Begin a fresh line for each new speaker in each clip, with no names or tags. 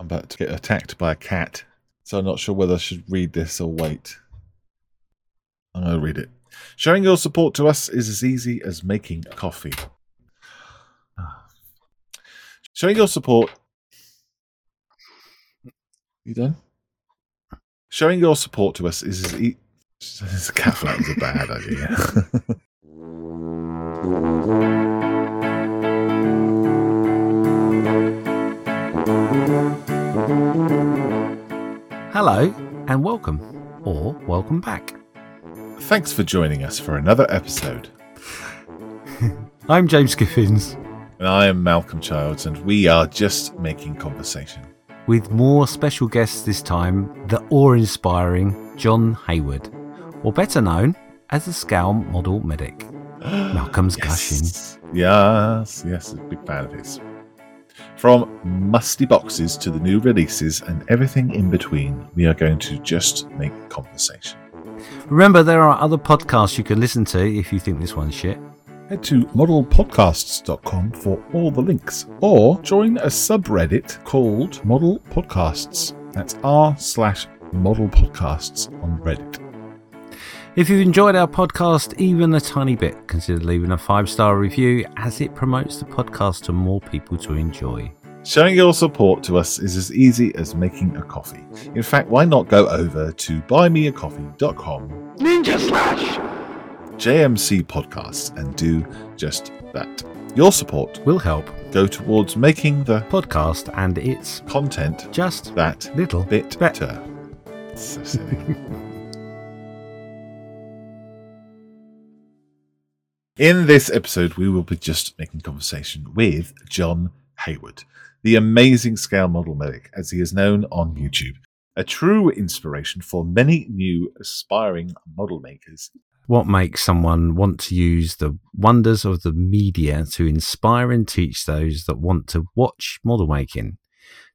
I'm about to get attacked by a cat, so I'm not sure whether I should read this or wait. I'm going to read it. Showing your support to us is as easy as making coffee. Showing your support. You done? Showing your support to us is as e- This cat flat was a bad idea.
Hello and welcome, or welcome back.
Thanks for joining us for another episode.
I'm James Giffins,
And I am Malcolm Childs, and we are just making conversation.
with more special guests this time the awe inspiring John Hayward, or better known as the Scale Model Medic. Malcolm's gushing.
Yes, yes, big fan of his. From musty boxes to the new releases and everything in between, we are going to just make conversation.
Remember, there are other podcasts you can listen to if you think this one's shit.
Head to modelpodcasts.com for all the links, or join a subreddit called Model Podcasts. That's r slash Model Podcasts on Reddit.
If you've enjoyed our podcast even a tiny bit, consider leaving a five star review as it promotes the podcast to more people to enjoy.
Showing your support to us is as easy as making a coffee. In fact, why not go over to buymeacoffee.com
Ninja Slash!
JMC podcasts and do just that. Your support
Will help
go towards making the
podcast and its
content
just
that
little
bit
better.
better. So silly. In this episode, we will be just making conversation with John Hayward, the amazing scale model medic, as he is known on YouTube. A true inspiration for many new aspiring model makers
What makes someone want to use the wonders of the media to inspire and teach those that want to watch model making?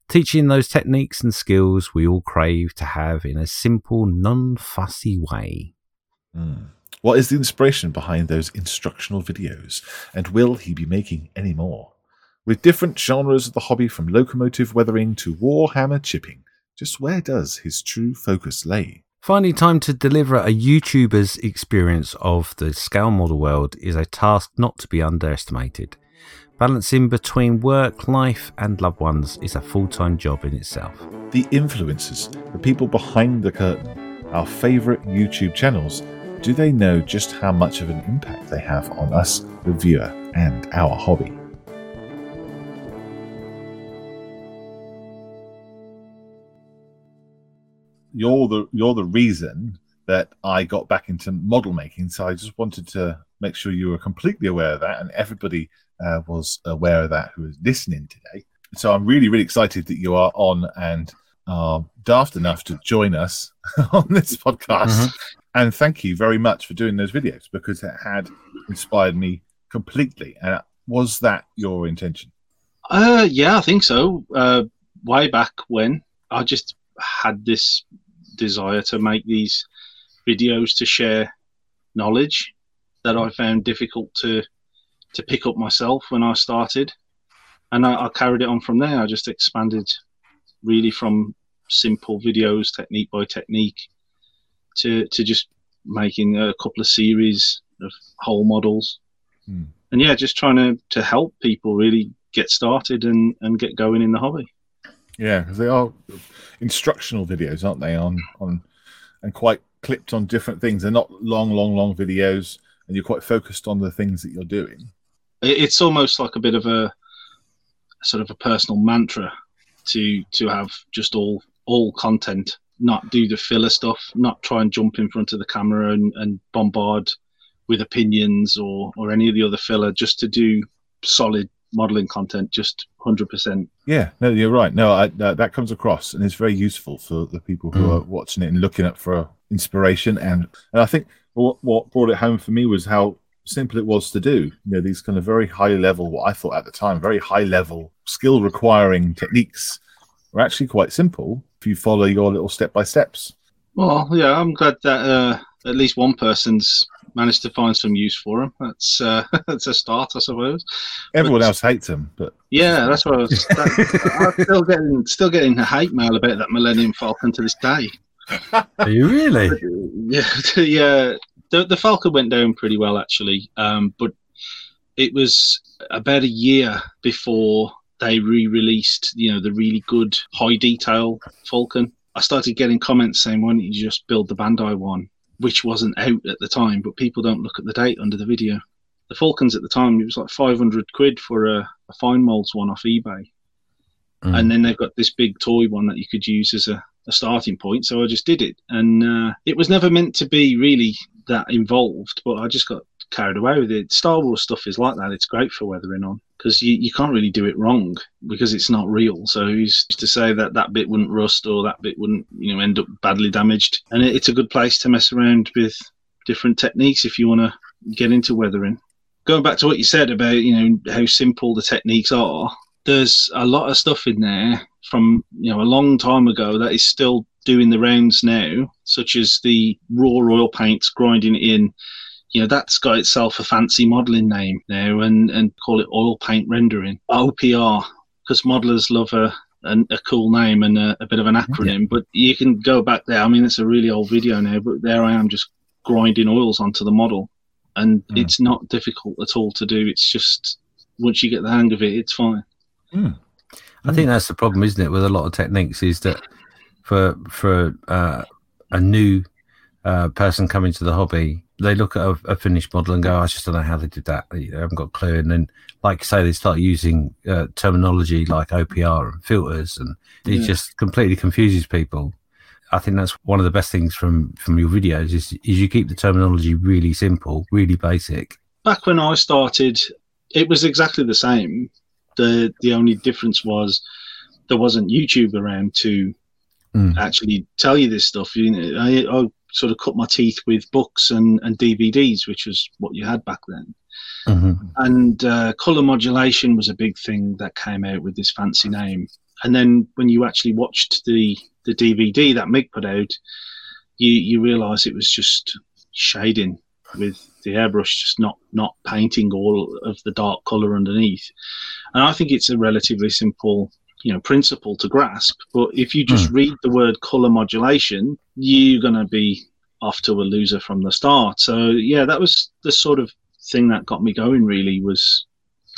Teaching those techniques and skills we all crave to have in a simple, non fussy way.
Hmm. What is the inspiration behind those instructional videos? And will he be making any more? With different genres of the hobby from locomotive weathering to warhammer chipping, just where does his true focus lay?
Finding time to deliver a YouTuber's experience of the scale model world is a task not to be underestimated. Balancing between work, life, and loved ones is a full time job in itself.
The influencers, the people behind the curtain, our favourite YouTube channels, do they know just how much of an impact they have on us, the viewer, and our hobby? You're the you're the reason that I got back into model making, so I just wanted to make sure you were completely aware of that, and everybody uh, was aware of that who was listening today. So I'm really really excited that you are on and are daft enough to join us on this podcast. And thank you very much for doing those videos because it had inspired me completely. And was that your intention?
Uh, yeah, I think so. Uh, way back when I just had this desire to make these videos to share knowledge that I found difficult to to pick up myself when I started, and I, I carried it on from there. I just expanded really from simple videos, technique by technique, to to just making a couple of series of whole models,
Hmm.
and yeah, just trying to to help people really get started and and get going in the hobby.
Yeah, because they are instructional videos, aren't they? On on and quite clipped on different things. They're not long, long, long videos, and you're quite focused on the things that you're doing.
It's almost like a bit of a sort of a personal mantra to to have just all all content, not do the filler stuff, not try and jump in front of the camera and, and bombard with opinions or or any of the other filler, just to do solid modeling content, just hundred percent.
Yeah, no, you're right. No, I, uh, that comes across, and it's very useful for the people who are watching it and looking up for inspiration. And, and I think what, what brought it home for me was how simple it was to do. You know, these kind of very high level, what I thought at the time, very high level skill requiring techniques were actually quite simple if you follow your little step by steps.
Well, yeah, I'm glad that uh, at least one person's managed to find some use for them. That's uh, that's a start, I suppose.
Everyone
But-
else hates them, but
Yeah, that's what I was. That, I'm still getting still getting hate mail about that Millennium Falcon to this day.
Are you really?
Yeah, the uh, the the Falcon went down pretty well actually, um, but it was about a year before they re-released, you know, the really good high detail Falcon. I started getting comments saying, "Why don't you just build the Bandai one?" Which wasn't out at the time, but people don't look at the date under the video. The Falcons at the time, it was like 500 quid for a, a fine molds one off eBay
Mm.
and then they've got this big toy one that you could use as a, a starting point. So I just did it, and uh, it was never meant to be really that involved, but I just got carried away with it. Star Wars stuff is like that; it's great for weathering on because you, you can't really do it wrong because it's not real. So who's to say that that bit wouldn't rust or that bit wouldn't you know end up badly damaged? And it, it's a good place to mess around with different techniques if you want to get into weathering. Going back to what you said about you know how simple the techniques are, there's a lot of stuff in there from you know a long time ago that is still doing the rounds now, such as the raw oil paints grinding in. You know that's got itself a fancy modelling name now, and and call it oil paint rendering OPR because modelers love a a, a cool name and a, a bit of an acronym. But you can go back there. I mean, it's a really old video now, but there I am just grinding oils onto the model, and
Mm.
it's not difficult at all to do. It's just once you get the hang of it, it's fine.
I think that's the problem, isn't it, with a lot of techniques is that for for uh, a new uh, person coming to the hobby, they look at a, a finished model and go, "I just don't know how they did that. I haven't got a clue." And then, like you say, they start using uh, terminology like OPR and filters, and it
Yeah.
just completely confuses people. I think that's one of the best things from from your videos is is you keep the terminology really simple, really basic.
back when I started, it was exactly the same. the The only difference was there wasn't YouTube around to
Mm.
actually tell you this stuff. You know, I, I sort of cut my teeth with books and, and DVDs, which was what you had back then.
hmm
And uh, color modulation was a big thing that came out with this fancy name. And then when you actually watched the the DVD that Mig put out, you you realise it was just shading with the airbrush, just not not painting all of the dark color underneath. And I think it's a relatively simple you know principle to grasp. But if you just read the word color modulation, you're gonna be off to a loser from the start. So yeah, that was the sort of thing that got me going. Really was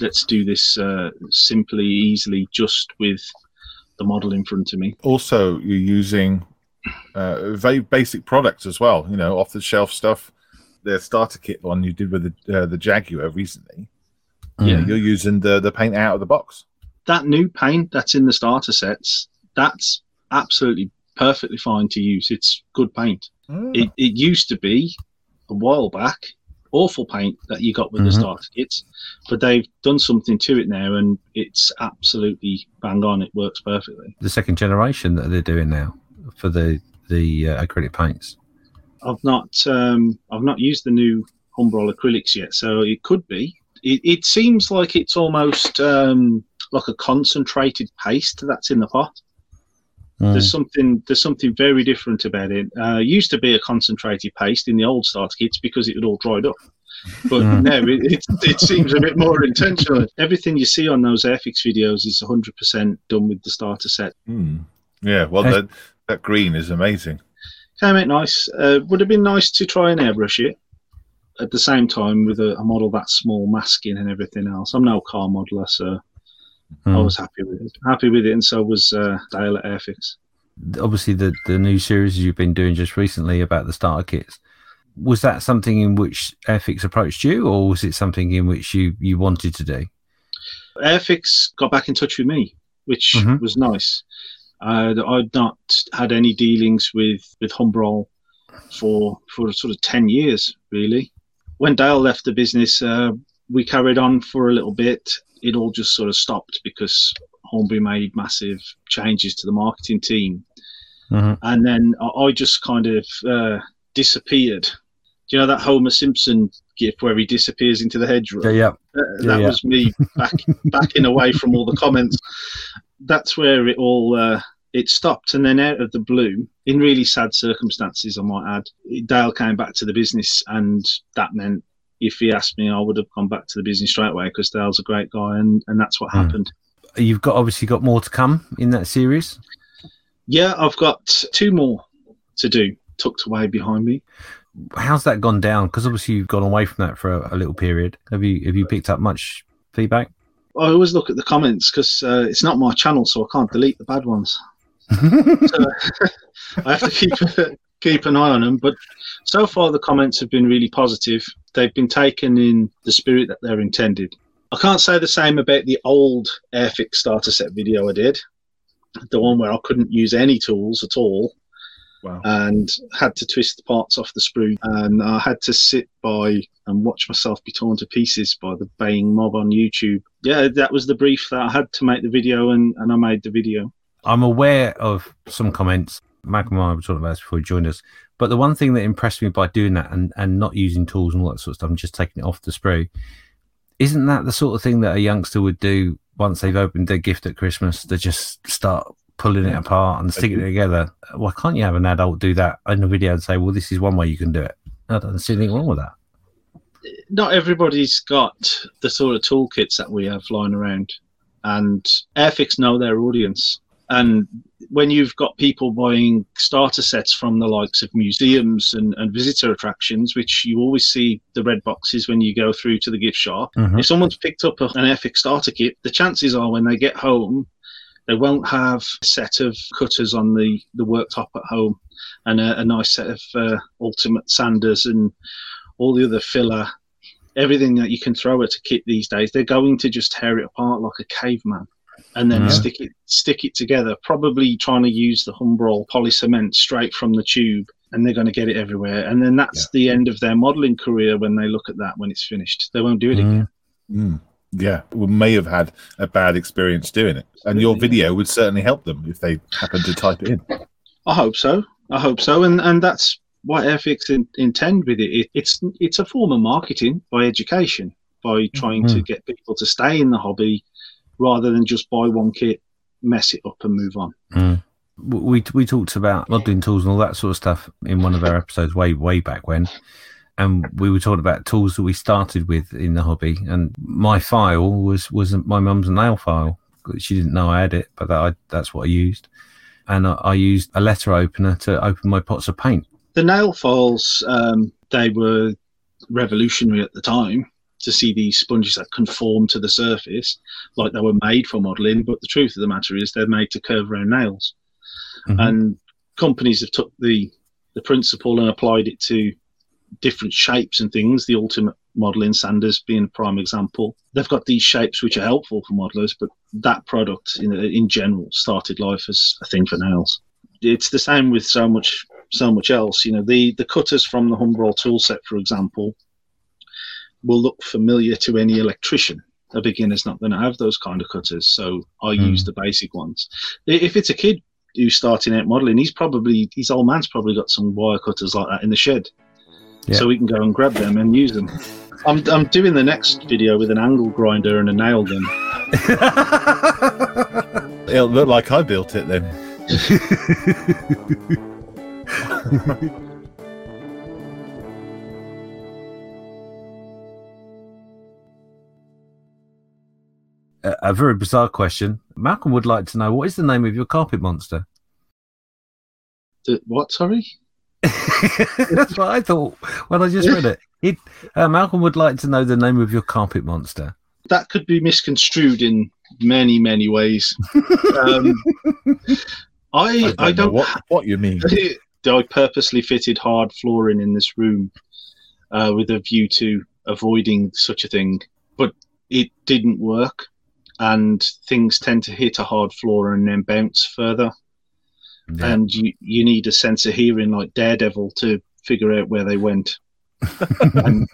let's do this uh, simply, easily, just with the model in front of me.
Also, you're using uh, very basic products as well. You know, off the shelf stuff. The starter kit one you did with the uh, the Jaguar recently.
Yeah.
You're using the the paint out of the box.
That new paint that's in the starter sets, that's absolutely perfectly fine to use. It's good paint. It, it used to be a while back awful paint that you got with the
Mhm.
starter kits, but they've done something to it now, and it's absolutely bang on. It works perfectly.
The second generation that they're doing now for the the uh, acrylic paints.
I've not um, I've not used the new Humbrol acrylics yet, so it could be. It, it seems like it's almost um, like a concentrated paste that's in the pot.
Mm.
There's something there's something very different about it. Uh, used to be a concentrated paste in the old starter kits because it had all dried up. But
Mm.
now it, it, it seems a bit more intentional. Everything you see on those Airfix videos is 100% done with the starter set.
Hmm. Yeah, well, that that green is amazing.
Came out nice. Uh, would have been nice to try and airbrush it at the same time with a, a model that small, masking and everything else. I'm no car modeler, so I
Mm.
was happy with it. Happy with it, and so was uh, Dale at Airfix.
obviously the the new series you've been doing just recently about the starter kits was that something in which airfix approached you or was it something in which you you wanted to do
Airfix got back in touch with me, which
Mhm.
was nice. Uh, I'd not had any dealings with with Humbrol for for sort of ten years, really. When Dale left the business, uh, we carried on for a little bit. It all just sort of stopped because Hornby made massive changes to the marketing team,
Mhm.
and then I, I just kind of uh, disappeared. Do you know that Homer Simpson gif where he disappears into the hedgerow?
yeah yeah
Uh,
Yeah,
that
yeah.
was me back backing away from all the comments. That's where it all uh, it stopped, and then out of the blue, in really sad circumstances, I might add, Dale came back to the business, and that meant if he asked me, I would have gone back to the business straight away because Dale's a great guy, and, and that's what
Hmm.
happened.
You've got obviously got more to come in that series.
Yeah, I've got two more to do tucked away behind me.
How's that gone down? Because obviously you've gone away from that for a, a little period. Have you have you picked up much feedback?
I always look at the comments because uh, it's not my channel, so I can't delete the bad ones. So I have to keep keep an eye on them. But so far, the comments have been really positive. They've been taken in the spirit that they're intended. I can't say the same about the old Airfix starter set video I did, the one where I couldn't use any tools at all
Wow.
and had to twist the parts off the sprue, and I had to sit by and watch myself be torn to pieces by the baying mob on YouTube. Yeah, that was the brief that I had to make the video, and, and I made the video.
I'm aware of some comments. Malcolm and I were talking about this before he joined us. But the one thing that impressed me by doing that and, and not using tools and all that sort of stuff and just taking it off the sprue, isn't that the sort of thing that a youngster would do once they've opened their gift at Christmas to just start pulling it apart and sticking it together? Why can't you have an adult do that in a video and say, well, this is one way you can do it? I don't see anything wrong with that.
Not everybody's got the sort of toolkits that we have lying around, and Airfix know their audience. And when you've got people buying starter sets from the likes of museums and, and visitor attractions, which you always see the red boxes when you go through to the gift shop,
Mhm.
if someone's picked up a, an Airfix starter kit, the chances are when they get home, they won't have a set of cutters on the, the worktop at home and a, a nice set of uh, ultimate sanders and all the other filler, everything that you can throw at a kit these days. They're going to just tear it apart like a caveman and then
Yeah.
stick it stick it together. Probably trying to use the Humbrol poly cement straight from the tube, and they're going to get it everywhere. And then that's the end of their modelling career when they look at that when it's finished. They won't do it again.
Mm.
Mm. Yeah, we may have had a bad experience doing it, and your video would certainly help them if they happen to type it in.
I hope so. I hope so, and and that's what Airfix in, intend with it. it. It's it's a form of marketing by education, by trying to get people to stay in the hobby, rather than just buy one kit, mess it up, and move on.
Mm. We we talked about modeling tools and all that sort of stuff in one of our episodes way way back when, and we were talking about tools that we started with in the hobby. And my file was was my mum's nail file. She didn't know I had it, but that I, that's what I used. And I, I used a letter opener to open my pots of paint.
The nail files, um, they were revolutionary at the time to see these sponges that conform to the surface, like they were made for modelling. But the truth of the matter is, they're made to curve around nails.
Mhm.
and companies have took the the principle and applied it to different shapes and things. The ultimate modeling sanders being a prime example. They've got these shapes which are helpful for modelers, but that product in, in general started life as a thing for nails. It's the same with so much so much else. You know, the the cutters from the Humbrol tool set, for example, will look familiar to any electrician. A beginner's not going to have those kind of cutters, so I
Mm.
use the basic ones. If it's a kid who's starting out modelling, he's probably his old man's probably got some wire cutters like that in the shed,
Yeah.
so we can go and grab them and use them. I'm I'm doing the next video with an angle grinder and a nail gun.
It'll look like I built it then.
a, a very bizarre question. Malcolm would like to know what is the name of your carpet monster?
The- what? Sorry.
That's what I thought when I just read it. it uh, Malcolm would like to know the name of your carpet monster.
That could be misconstrued in many many ways. um, I I
know
don't
what what you mean.
I purposely fitted hard flooring in this room uh, with a view to avoiding such a thing, but it didn't work, and things tend to hit a hard floor and then bounce further, and you you need a sense of hearing like Daredevil to figure out where they went. and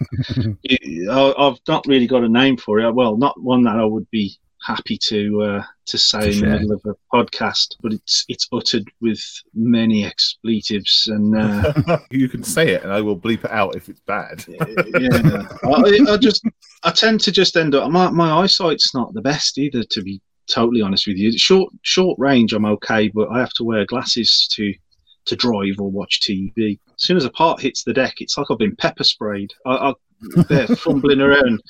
it, I, I've not really got a name for it. Well, not one that I would be happy to uh, to say in the middle of a podcast, but it's it's uttered with many expletives and uh,
you can say it, and I will bleep it out if it's bad.
yeah. I, I just I tend to just end up my my eyesight's not the best either. To be totally honest with you. Short short range, I'm okay, but I have to wear glasses to to drive or watch TV. As soon as a part hits the deck, it's like I've been pepper sprayed. I, I, they're fumbling around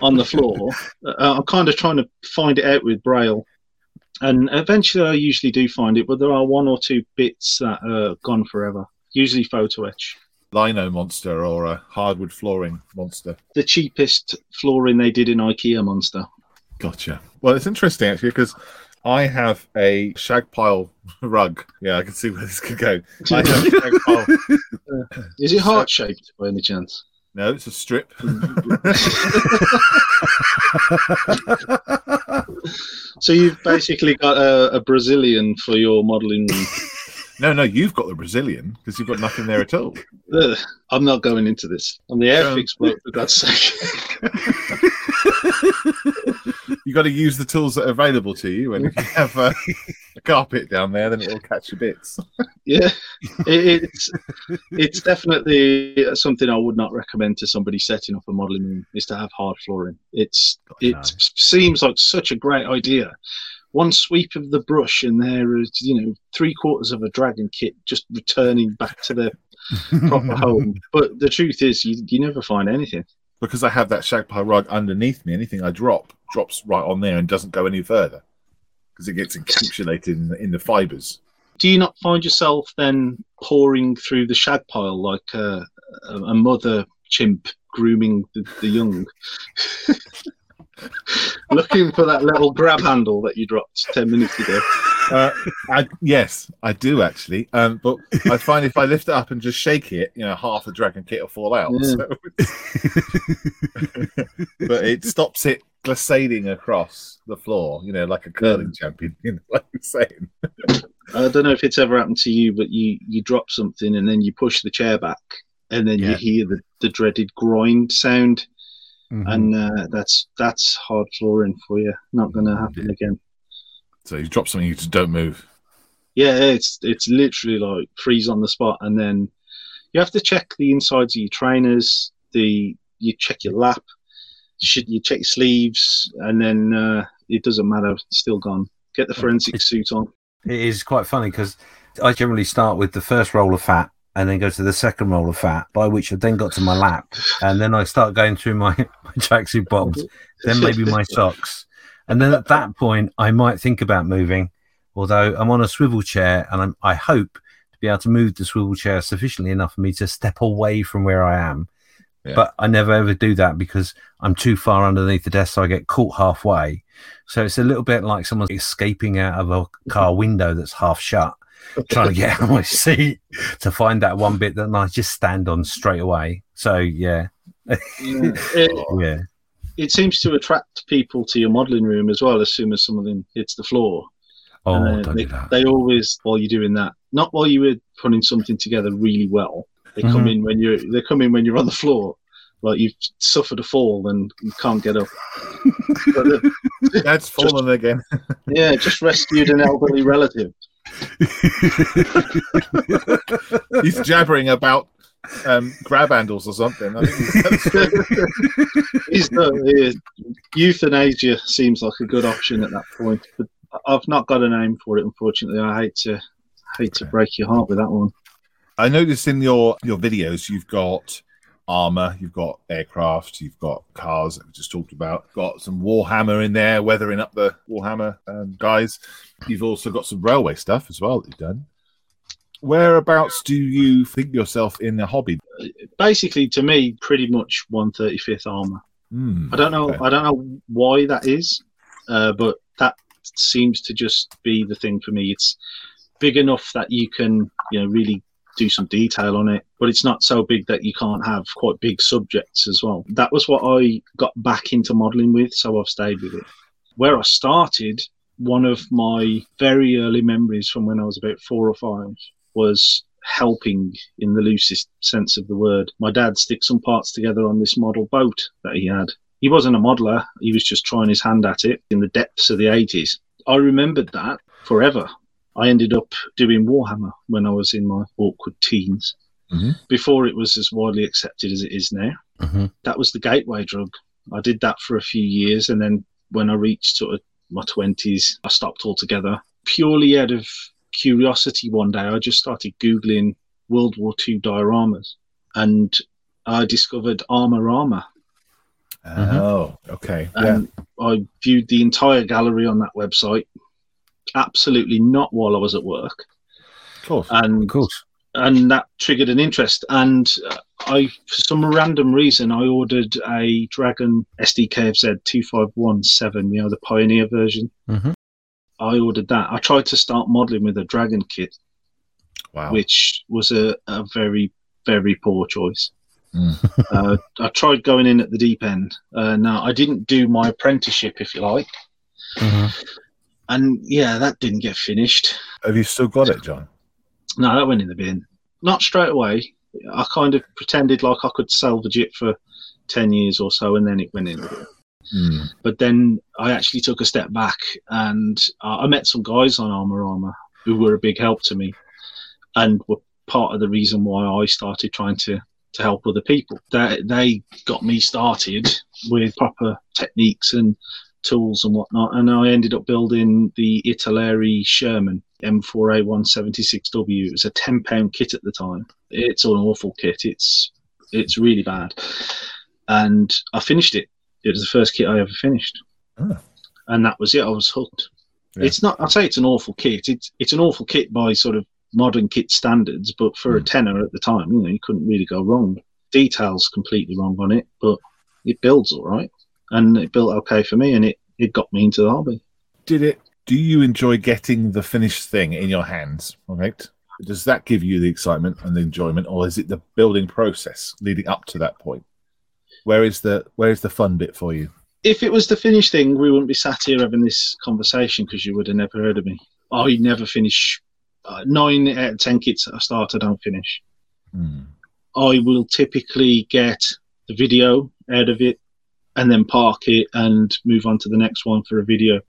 on the floor. Uh, I'm kind of trying to find it out with Braille. And eventually, I usually do find it, but there are one or two bits that are gone forever. Usually, photo etch.
Lino monster or a hardwood flooring monster.
The cheapest flooring they did in IKEA monster.
Gotcha. Well, it's interesting actually because I have a shag pile rug. Yeah, I can see where this could go. I have a shag pile.
Is it heart shaped by any chance?
No, it's a strip.
So you've basically got a, a Brazilian for your modelling room.
no, no, you've got the Brazilian because you've got nothing there at all.
Ugh, I'm not going into this. I'm the
Um,
airfix bloke, for God's sake.
you got to use the tools that are available to you, and if you have uh, a carpet down there, then it will catch your bits.
yeah, it, it's it's definitely something I would not recommend to somebody setting up a modelling room. Is to have hard flooring. It's it
no.
seems like such a great idea. One sweep of the brush, and there is you know three quarters of a dragon kit just returning back to their proper home. But the truth is, you you never find anything.
because I have that shag pile rug underneath me, anything I drop drops right on there and doesn't go any further because it gets encapsulated in the, in the fibers.
Do you not find yourself then poring through the shag pile like a, a, a mother chimp grooming the, the young? Looking for that little grab handle that you dropped 10 minutes ago.
Uh, I, yes, I do actually. Um, but I find if I lift it up and just shake it, you know, half the dragon kit will fall out.
Yeah.
So but it stops it glissading across the floor, you know, like a curling champion, you know, like you're saying.
I don't know if it's ever happened to you, but you, you drop something and then you push the chair back and then you hear the, the dreaded grind sound.
Mhm.
And uh, that's that's hard flooring for you. Not going to happen again.
So you drop something, you just don't move.
Yeah, it's it's literally like freeze on the spot, and then you have to check the insides of your trainers. The you check your lap, should you check your sleeves, and then uh, it doesn't matter. It's still gone. Get the forensic suit on.
It is quite funny because I generally start with the first roll of fat and then go to the second roll of fat, by which I've then got to my lap. And then I start going through my, my tracksuit bottoms, then maybe my socks. And then at that point, I might think about moving, although I'm on a swivel chair and I'm, I hope to be able to move the swivel chair sufficiently enough for me to step away from where I am.
Yeah.
But I never ever do that because I'm too far underneath the desk, so I get caught halfway. So it's a little bit like someone escaping out of a car window that's half shut, trying to get out of my seat to find that one bit that I just stand on straight away. So yeah,
Yeah. It,
yeah,
it seems to attract people to your modelling room as well. As soon as something hits the floor,
oh,
Uh,
don't
they,
do that.
they always while you're doing that, not while you were putting something together really well. They come
Mhm.
in when you're they come in when you're on the floor, like you've suffered a fall and you can't get up. That's uh,
fallen again.
yeah, just rescued an elderly relative.
He's jabbering about um, grab handles or something. I think he's,
the, uh, euthanasia seems like a good option at that point, but I've not got a name for it. Unfortunately, I hate to hate to break your heart with that one.
I noticed in your your videos you've got armor, you've got aircraft, you've got cars that we just talked about, got some Warhammer in there, weathering up the Warhammer um, guys. You've also got some railway stuff as well that you've done. Whereabouts do you think yourself in the hobby?
Basically, to me, pretty much 135th armor.
Hmm,
I don't know.
okay.
I don't know why that is, uh, but that seems to just be the thing for me. It's big enough that you can, you know, really do some detail on it, but it's not so big that you can't have quite big subjects as well. That was what I got back into modelling with, so I've stayed with it. Where I started, one of my very early memories from when I was about four or five was helping in the loosest sense of the word. My dad stick some parts together on this model boat that he had. He wasn't a modeler, he was just trying his hand at it in the depths of the 80s. I remembered that forever. I ended up doing Warhammer when I was in my awkward teens,
Mhm.
before it was as widely accepted as it is now.
Mhm.
That was the gateway drug. I did that for a few years, and then when I reached sort of my twenties. I stopped altogether purely out of curiosity. One day, I just started googling World War II dioramas, and I discovered Armorama.
Oh, okay. Yeah.
And I viewed the entire gallery on that website. Absolutely not while I was at work,
Of course.
and
Of course.
and that triggered an interest. And uh, I, for some random reason, I ordered a Dragon SDKFZ two five one seven. You know, the Pioneer version.
Mm-hmm.
I ordered that. I tried to start modelling with a Dragon kit,
wow.
which was a, a very very poor choice.
Mm.
uh, I tried going in at the deep end. Uh, now I didn't do my apprenticeship, if you like,
hmm
and yeah, that didn't get finished.
Have you still got it, John?
No, that went in the bin. Not straight away. I kind of pretended like I could salvage it for 10 years or so, and then it went in the bin.
Mm.
But then I actually took a step back and uh, I met some guys on Armorama who were a big help to me and were part of the reason why I started trying to, to help other people. They, they got me started with proper techniques and tools and whatnot. And I ended up building the Italeri Sherman M4A176W. It was a ten pound kit at the time. It's an awful kit. It's it's really bad. And I finished it. It was the first kit I ever finished.
Ah.
And that was it. I was hooked.
Yeah.
It's not I say it's an awful kit. It's it's an awful kit by sort of modern kit standards, but for a
Mm.
tenner at the time, you know, you couldn't really go wrong. Details completely wrong on it, but it builds all right. And it built okay for me and it, it got me into the hobby.
Did it? Do you enjoy getting the finished thing in your hands? Right? Does that give you the excitement and the enjoyment, or is it the building process leading up to that point? Where is the where is the fun bit for you?
if it was the finished thing, we wouldn't be sat here having this conversation because you would have never heard of me. I never finish. Uh, nine out of ten kits I start, I don't finish.
Mm.
I will typically get the video out of it and then park it and move on to the next one for a video.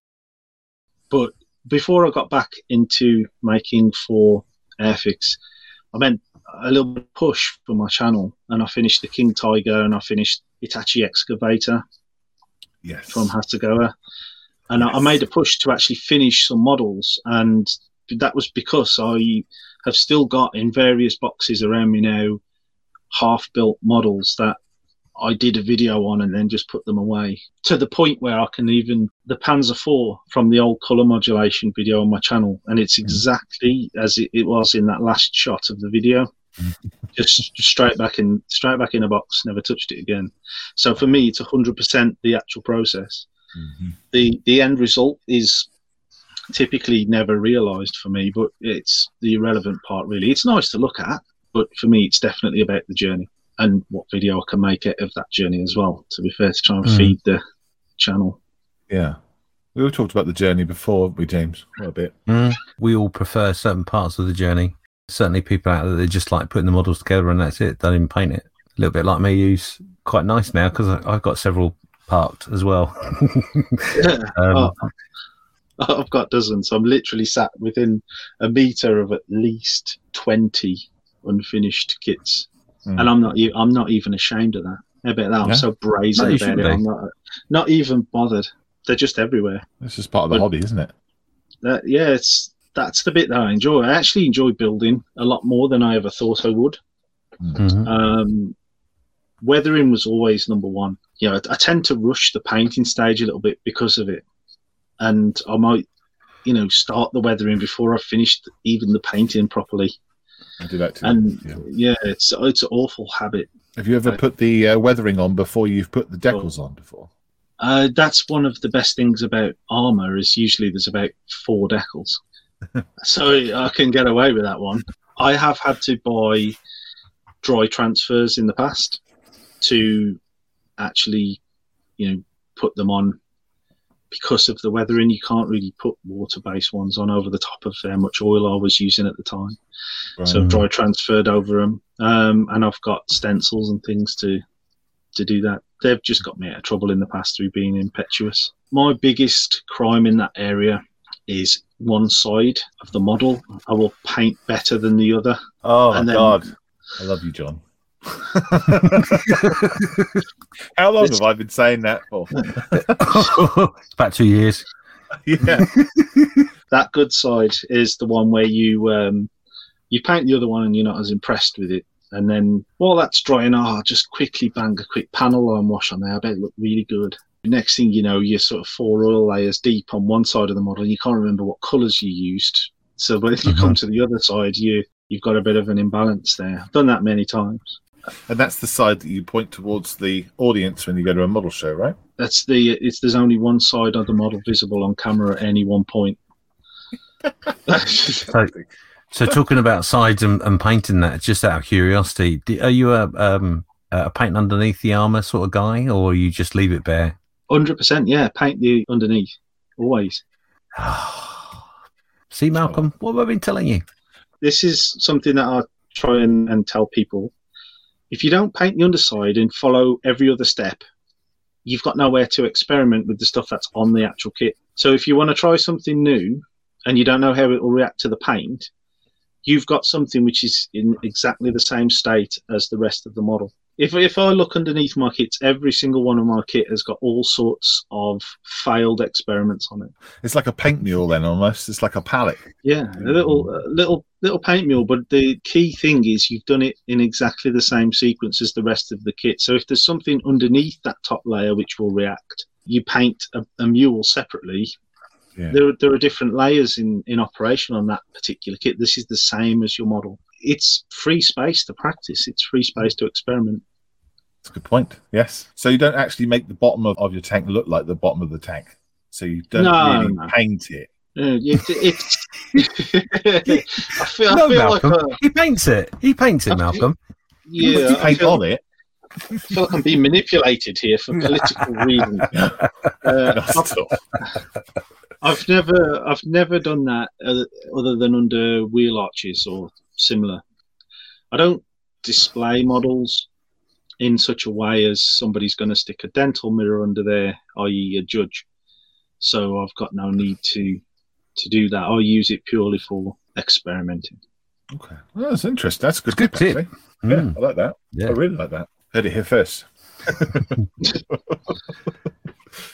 But before I got back into making for Airfix, I meant a little push for my channel and I finished the King Tiger and I finished Hitachi Excavator
Yes.
from Hasegawa. And I I made a push to actually finish some models, and that was because I have still got in various boxes around me now half built models that I did a video on and then just put them away to the point where I can even the Panzer IV from the old color modulation video on my channel, and it's exactly as it, it was in that last shot of the video. just straight back in straight back in a box, never touched it again. So for me, it's hundred percent the actual process.
Mhm.
The the end result is typically never realised for me, but it's the irrelevant part really. It's nice to look at, but for me, it's definitely about the journey and what video I can make it of that journey as well. To be fair, to try and
Mm.
feed the channel.
Yeah. We all talked about the journey before, haven't we, James? Quite a bit.
Mm. We all prefer certain parts of the journey. Certainly, people out there they just like putting the models together and that's it. They don't even paint it. A little bit like me, who's quite nice now because I've got several parked as well. um,
Oh, I've got dozens. I'm literally sat within a meter of at least twenty unfinished kits,
Mm.
and I'm not. I'm not even ashamed of that. How about that? I'm
Yeah.
so brazen
No,
about
shouldn't
it.
be.
I'm not. Not even bothered. They're just everywhere.
It's just part of the
But-
hobby, isn't it?
That, yeah, it's that's the bit that I enjoy. I actually enjoy building a lot more than I ever thought I would.
mhm.
Um, weathering was always number one. You know, I, I tend to rush the painting stage a little bit because of it, and I might, you know, start the weathering before I've finished even the painting properly.
I do that too.
And
yeah.
yeah, it's it's an awful habit.
Have you ever put the uh, weathering on before you've put the decals on before?
Uh, that's one of the best things about armor is usually there's about four decals, so I can get away with that one. I have had to buy dry transfers in the past to actually, you know, put them on because of the weathering. You can't really put water-based ones on over the top of how much oil I was using at the time. So
Right.
dry transferred over them, um, and I've got stencils and things to to do that. They've just got me out of trouble in the past through being impetuous. My biggest crime in that area is one side of the model. I will paint better than the other.
Oh
And then-
god, I love you, John. How long
It's-
have I been saying that for?
about two years.
yeah.
that good side is the one where you um, you paint the other one and you're not as impressed with it. And then while that's drying, oh, just quickly bang a quick panel line wash on there. I bet it looked really good. Next thing you know, you're sort of four oil layers deep on one side of the model. And you can't remember what colours you used. So but if you come to the other side, you you've got a bit of an imbalance there. I've done that many times.
And that's the side that you point towards the audience when you go to a model show, right?
That's the it's there's only one side of the model visible on camera at any one point.
So, so talking about sides and, and painting that, just out of curiosity, are you a um, a paint underneath the armor sort of guy, or you just leave it bare?
Hundred percent, yeah. Paint the underneath always.
See, Malcolm, what have I been telling you?
This is something that I try and, and tell people. If you don't paint the underside and follow every other step, you've got nowhere to experiment with the stuff that's on the actual kit. So if you want to try something new and you don't know how it will react to the paint, you've got something which is in exactly the same state as the rest of the model. If, if I look underneath my kits, every single one of my kit has got all sorts of failed experiments on it.
It's like a paint mule, then almost. It's like a palette.
Yeah, a mm. little, a little, little paint mule. But the key thing is you've done it in exactly the same sequence as the rest of the kit. So if there's something underneath that top layer which will react, you paint a, a mule separately.
Yeah.
There, there are different layers in, in operation on that particular kit. This is the same as your model. It's free space to practice. It's free space to experiment.
That's a good point. Yes. So you don't actually make the bottom of, of your tank look like the bottom of the tank. So you don't
No,
really
no.
paint it.
Uh, it, it's. I feel,
no,
I feel like
Malcolm.
a,
he paints it. He paints it,
I
Malcolm.
Yeah, I
paint
feel,
on it.
I feel like I'm being manipulated here for political reasons. Uh,
Not at.
I've never, I've never done that other, other than under wheel arches or similar. I don't display models in such a way as somebody's going to stick a dental mirror under there, i.e., a judge. So I've got no need to to do that. I use it purely for experimenting.
Okay. Well, that's interesting. That's a good,
Good
tip,
tip.
actually. Yeah,
Mm,
I like that.
yeah.
I really like that. Heard it here first.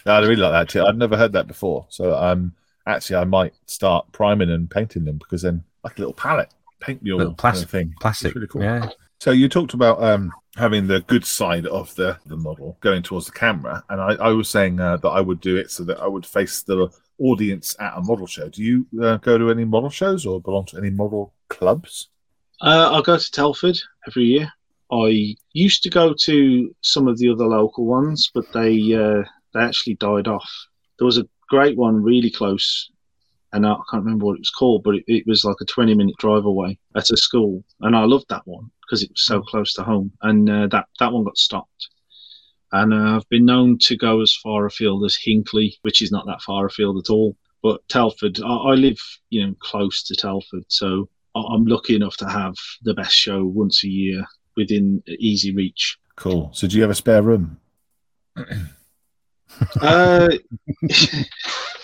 no, I really like that tip. I've never heard that before. So um, actually, I might start priming and painting them because then, like a little palette, paint mule
Little
kind
plastic-
of thing.
Plastic.
It's really cool.
Yeah.
So you talked about um, having the good side of the, the model going towards the camera, and I, I was saying uh, that I would do it so that I would face the audience at a model show. Do you uh, go to any model shows or belong to any model clubs?
Uh, I go to Telford every year. I used to go to some of the other local ones, but they uh, they actually died off. There was a great one really close, and I can't remember what it was called, but it, it was like a twenty minute drive away at a school, and I loved that one because it was so close to home. And uh, that that one got stopped. And uh, I've been known to go as far afield as Hinckley, which is not that far afield at all. But Telford, I, I live, you know, close to Telford, so I- I'm lucky enough to have the best show once a year within easy reach.
Cool. So do you have a spare room?
Uh,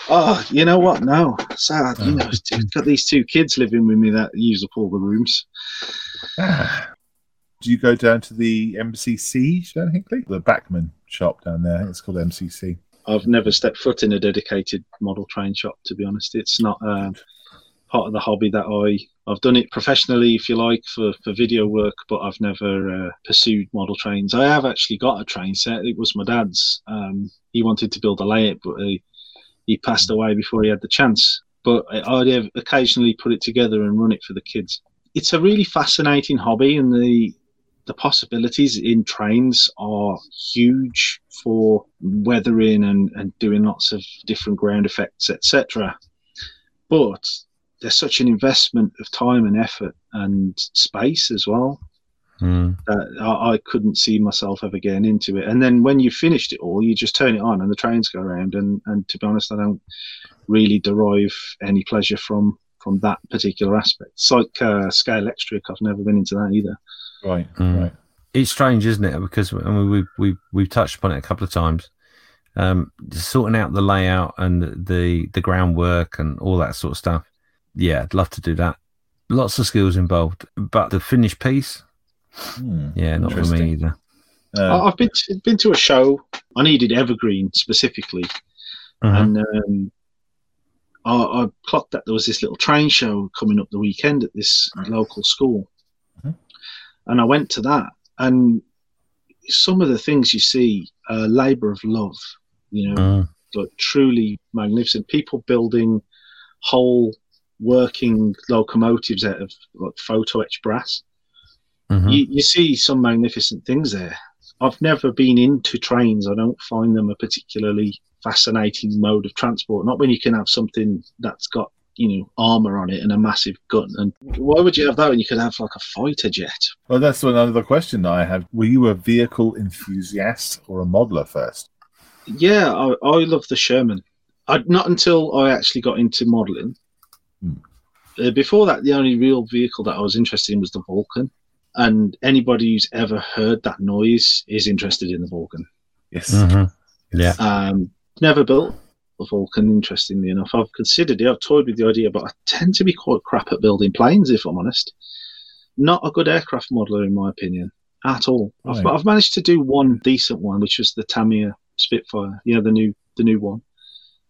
oh, you know what? No, sad. You know, I've got these two kids living with me that use up all the rooms.
Do you go down to the MCC down Hinckley? The Bachmann shop down there. It's called MCC.
I've never stepped foot in a dedicated model train shop. To be honest, it's not um, part of the hobby that I. I've done it professionally, if you like, for, for video work, but I've never uh, pursued model trains. I have actually got a train set. It was my dad's. Um, he wanted to build a layout, but he, he passed away before he had the chance. But I'd occasionally put it together and run it for the kids. It's a really fascinating hobby, and the the possibilities in trains are huge for weathering and, and doing lots of different ground effects, etc. But there's such an investment of time and effort and space as well
Mm.
that I, I couldn't see myself ever getting into it. And then when you finished it all, you just turn it on and the trains go around. And, and to be honest, I don't really derive any pleasure from from that particular aspect. It's like uh, Scalextric. I've never been into that either.
Right,
Mm.
right.
It's strange, isn't it? Because I mean, we we we've touched upon it a couple of times. Um, sorting out the layout and the the groundwork and all that sort of stuff. Yeah, I'd love to do that. Lots of skills involved, but the finished piece,
Hmm.
yeah, not for me either.
Uh,
I- I've been to, been to a show. I needed Evergreen specifically,
Mhm.
and um, I, I clocked that there was this little train show coming up the weekend at this local school,
Mhm.
and I went to that. And some of the things you see, uh, labour of love, you know, like truly magnificent. People building whole working locomotives out of like photo etched brass.
Mhm.
You, you see some magnificent things there. I've never been into trains. I don't find them a particularly fascinating mode of transport. Not when you can have something that's got you know armor on it and a massive gun. And why would you have that when you could have like a fighter jet?
Well, that's another question that I have. Were you a vehicle enthusiast or a modeler first?
Yeah, I, I love the Sherman. I, not until I actually got into modelling.
Hmm.
Uh, before that, the only real vehicle that I was interested in was the Vulcan. And anybody who's ever heard that noise is interested in the Vulcan.
Yes.
Mhm. Yeah.
Um, never built a Vulcan, interestingly enough. I've considered it, I've toyed with the idea, but I tend to be quite crap at building planes, if I'm honest. Not a good aircraft modeler, in my opinion, at all. I've, I've managed to do one decent one, which was the Tamiya Spitfire, you know, the new the new one,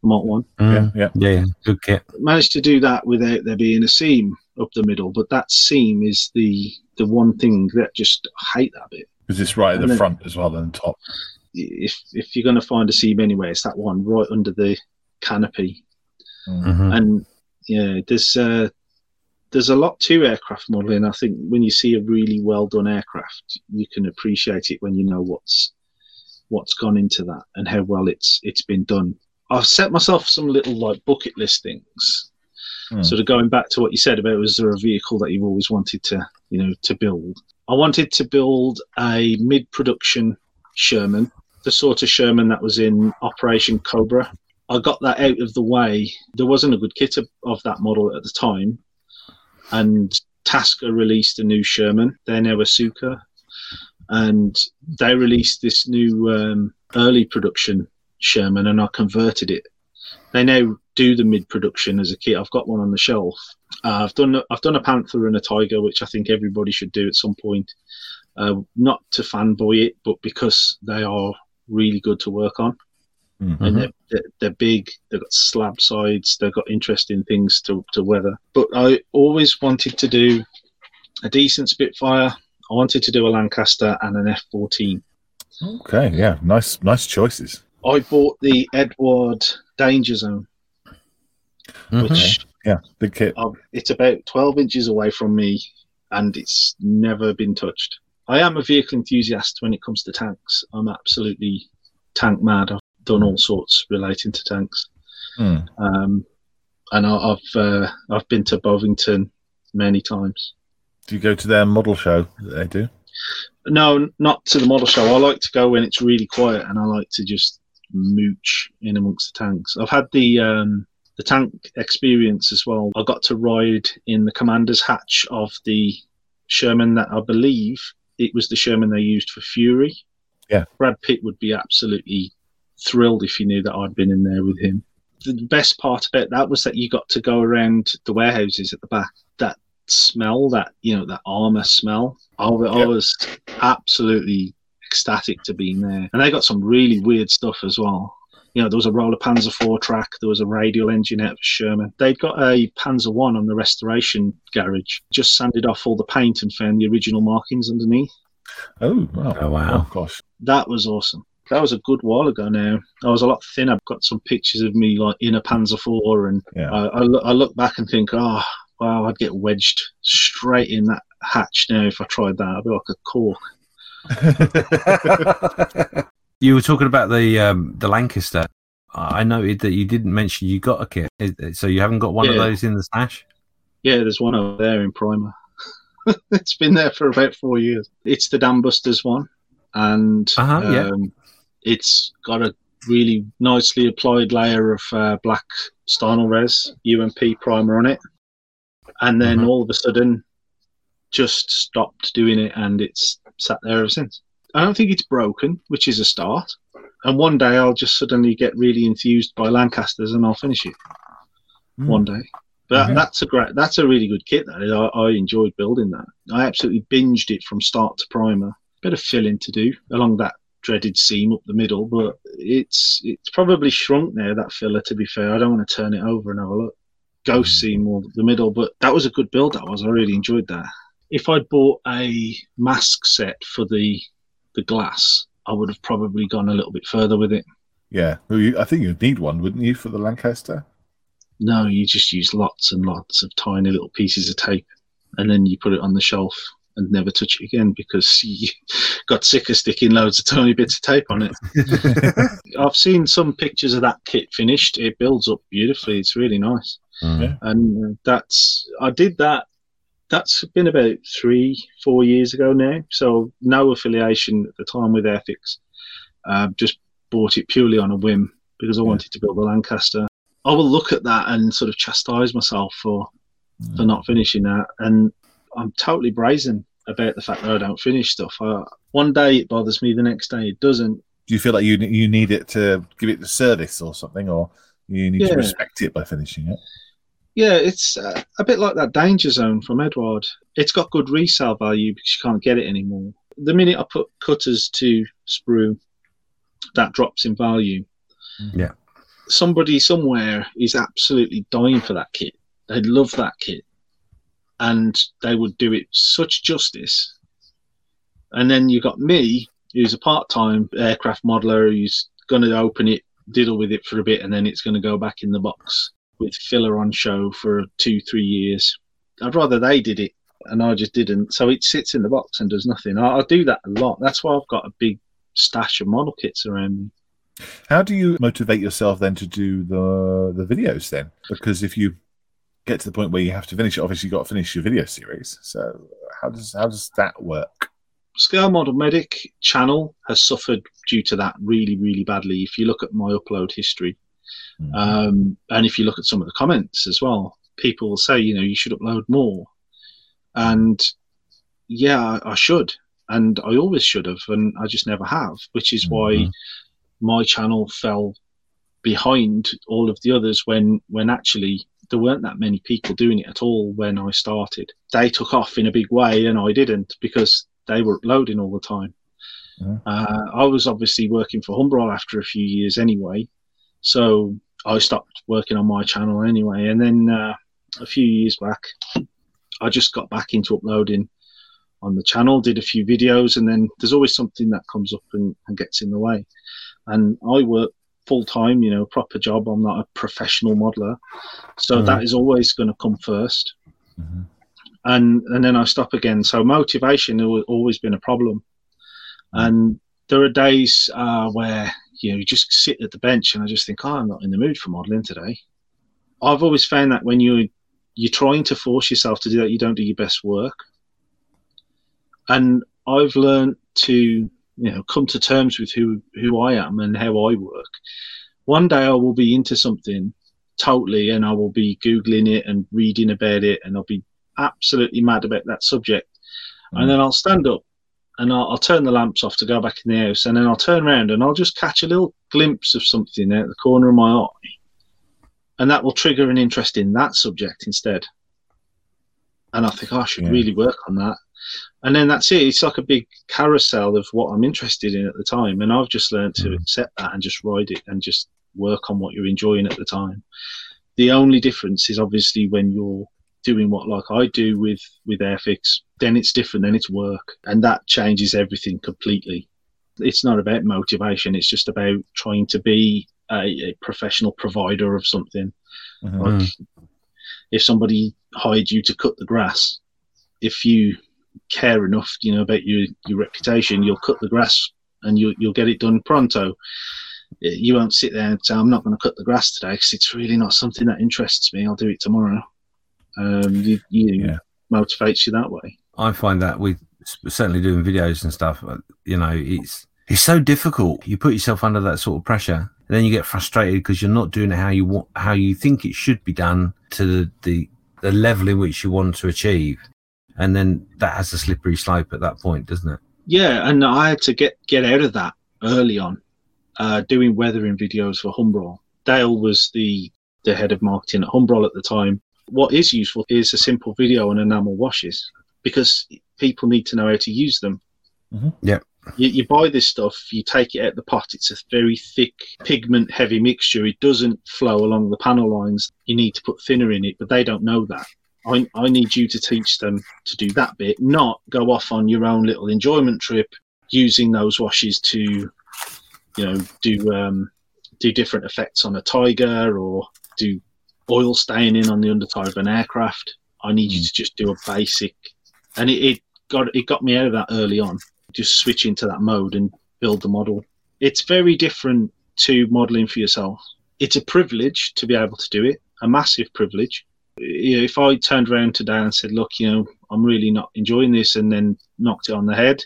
the Mark one.
Mm.
Yeah, yeah.
Yeah, yeah. Good kit.
Managed to do that without there being a seam up the middle, but that seam is the the one thing that just I hate that bit.
Because it's right at
And
the
then-
front as well and top.
If if you're going to find a seam anywhere, it's that one right under the canopy.
Mm.
Mhm.
and yeah, there's uh, there's a lot to aircraft modelling. I think when you see a really well done aircraft, you can appreciate it when you know what's what's gone into that and how well it's it's been done. I've set myself some little like bucket list things.
Hmm.
Sort of going back to what you said about was there a vehicle that you've always wanted to you know to build? I wanted to build a mid-production Sherman, the sort of Sherman that was in Operation Cobra. I got that out of the way. There wasn't a good kit of, of that model at the time, and Tasca released a new Sherman. They're now Asuka, and they released this new um, early production Sherman, and I converted it. They now do the mid production as a kit. I've got one on the shelf. Uh, I've done I've done a Panther and a Tiger, which I think everybody should do at some point. Uh, not to fanboy it, but because they are really good to work on
Mhm.
and they're, they're, they're big. They've got slab sides. They've got interesting things to, to weather. But I always wanted to do a decent Spitfire. I wanted to do a Lancaster and an F14.
Okay, yeah, nice, nice choices.
I bought the Eduard Danger Zone,
Mhm.
which
Yeah, big kit.
uh, it's about 12 inches away from me, and it's never been touched. I am a vehicle enthusiast when it comes to tanks. I'm absolutely tank mad. I've done all sorts relating to tanks.
Hmm.
um, and I, I've uh, I've been to Bovington many times.
Do you go to their model show that they do?
No, not to the model show. I like to go when it's really quiet, and I like to just mooch in amongst the tanks. I've had the um, the tank experience as well. I got to ride in the commander's hatch of the Sherman that I believe it was the Sherman they used for Fury.
Yeah.
Brad Pitt would be absolutely thrilled if he knew that I'd been in there with him. The best part about that was that you got to go around the warehouses at the back. That smell, that you know, that armor smell. I, I was absolutely ecstatic to be in there, and they got some really weird stuff as well. You know, there was a roller Panzer IV track, there was a radial engine out of Sherman. They'd got a Panzer One on the restoration garage, just sanded off all the paint and found the original markings underneath.
Oh, wow.
Oh, wow.
Oh, gosh.
That was awesome. That was a good while ago now. I was a lot thinner. I've got some pictures of me like in a Panzer IV, and
Yeah.
I, I, look, I look back and think, oh, wow, I'd get wedged straight in that hatch now if I tried that. I'd be like a cork.
You were talking about the um, the Lancaster. I noted that you didn't mention you got a kit, so you haven't got one of those in the stash.
Yeah, there's one over there in Primer. it's been there for about four years. It's the Dam Busters one, and
Uh-huh, yeah.
um, it's got a really nicely applied layer of uh, black Stynylrez UMP primer on it, and then
Mhm.
all of a sudden, just stopped doing it, and it's sat there ever since. I don't think it's broken, which is a start. And one day I'll just suddenly get really enthused by Lancasters, and I'll finish it
Hmm.
one day. But that's a great, that's a really good kit. That is, I, I enjoyed building that. I absolutely binged it from start to primer. Bit of filling to do along that dreaded seam up the middle, but it's it's probably shrunk now that filler. To be fair, I don't want to turn it over and have a look. Ghost
Mm.
seam all the middle, but that was a good build. That was. I really enjoyed that. If I'd bought a mask set for the the glass, I would have probably gone a little bit further with it.
Yeah, well, you, I think you'd need one, wouldn't you, for the Lancaster?
No, you just use lots and lots of tiny little pieces of tape, and then you put it on the shelf and never touch it again because you got sick of sticking loads of tiny bits of tape on it. I've seen some pictures of that kit finished. It builds up beautifully. It's really nice,
Mm.
Yeah.
and uh, that's I did that. That's been about three, four years ago now. So no affiliation at the time with Airfix. Uh, just bought it purely on a whim because I
Yeah.
wanted to build a Lancaster. I will look at that and sort of chastise myself for for not finishing that, and I'm totally brazen about the fact that I don't finish stuff. I, one day it bothers me, the next day it doesn't.
Do you feel like you you need it to give it the service or something, or you need
Yeah.
to respect it by finishing it?
Yeah, it's uh, a bit like that Danger Zone from Eduard. It's got good resale value because you can't get it anymore. The minute I put cutters to sprue, that drops in value.
Yeah.
Somebody somewhere is absolutely dying for that kit. They'd love that kit. And they would do it such justice. And then you got me, who's a part time aircraft modeler who's going to open it, diddle with it for a bit, and then it's going to go back in the box with filler on show for two, three years. I'd rather they did it and I just didn't. So it sits in the box and does nothing. I, I do that a lot. That's why I've got a big stash of model kits around me.
How do you motivate yourself then to do the the videos then? Because if you get to the point where you have to finish it, obviously you've got to finish your video series. So how does how does that work?
Scale Model Medic channel has suffered due to that really, really badly. If you look at my upload history,
Mm.
um, and if you look at some of the comments as well, people will say, you know, you should upload more. And yeah, I, should. And I always should have. And I just never have, which is why
Mhm.
my channel fell behind all of the others when, when actually there weren't that many people doing it at all when I started. They took off in a big way and I didn't because they were uploading all the time.
Mhm.
Uh, I was obviously working for Humbrol after a few years anyway. So I stopped working on my channel anyway. And then uh, a few years back, I just got back into uploading on the channel, did a few videos, and then there's always something that comes up and, and gets in the way. And I work full time, you know, proper job. I'm not a professional modeler. So
Mhm.
that is always going to come first.
Mhm.
And, and then I stop again. So motivation has always been a problem. And there are days uh, where you know you just sit at the bench and I just think, oh, I'm not in the mood for modelling today. I've always found that when you you're trying to force yourself to do that, you don't do your best work. And I've learned to you know come to terms with who who I am and how I work. One day I will be into something totally, and I will be googling it and reading about it, and I'll be absolutely mad about that subject. And mm. then I'll stand up and I'll, I'll turn the lamps off to go back in the house, and then I'll turn around and I'll just catch a little glimpse of something out the corner of my eye, and that will trigger an interest in that subject instead. And I think oh, I should
Yeah.
really work on that, and then that's it. It's like a big carousel of what I'm interested in at the time, and I've just learned to
Mhm.
accept that and just ride it and just work on what you're enjoying at the time. The only difference is obviously when you're doing what like I do with with Airfix, then it's different. Then it's work, and that changes everything completely. It's not about motivation. It's just about trying to be a, a professional provider of something.
Mhm.
Like if somebody hired you to cut the grass, if you care enough, you know about your your reputation, you'll cut the grass and you'll you'll get it done pronto. You won't sit there and say, "I'm not going to cut the grass today" because it's really not something that interests me. I'll do it tomorrow. Um, you, you
Yeah.
motivates you that way.
I find that with certainly doing videos and stuff, uh, you know, it's it's so difficult. You put yourself under that sort of pressure, and then you get frustrated because you're not doing it how you want, how you think it should be done to the, the the level in which you want to achieve, and then that has a slippery slope at that point, doesn't it?
Yeah, and I had to get get out of that early on, uh, doing weathering videos for Humbrol. Dale was the the head of marketing at Humbrol at the time. What is useful is a simple video on enamel washes because people need to know how to use them. You, you buy this stuff, you take it out the pot. It's a very thick, pigment heavy mixture. It doesn't flow along the panel lines. You need to put thinner in it, but they don't know that. I, I need you to teach them to do that bit, not go off on your own little enjoyment trip using those washes to, you know, do um, do different effects on a tiger or do oil staining on the underside of an aircraft. I need you to just do a basic, and it, it got it got me out of that early on. Just switch into that mode and build the model. It's very different to modeling for yourself. It's a privilege to be able to do it, a massive privilege. If I turned around today and said, "Look, you know, I'm really not enjoying this," and then knocked it on the head,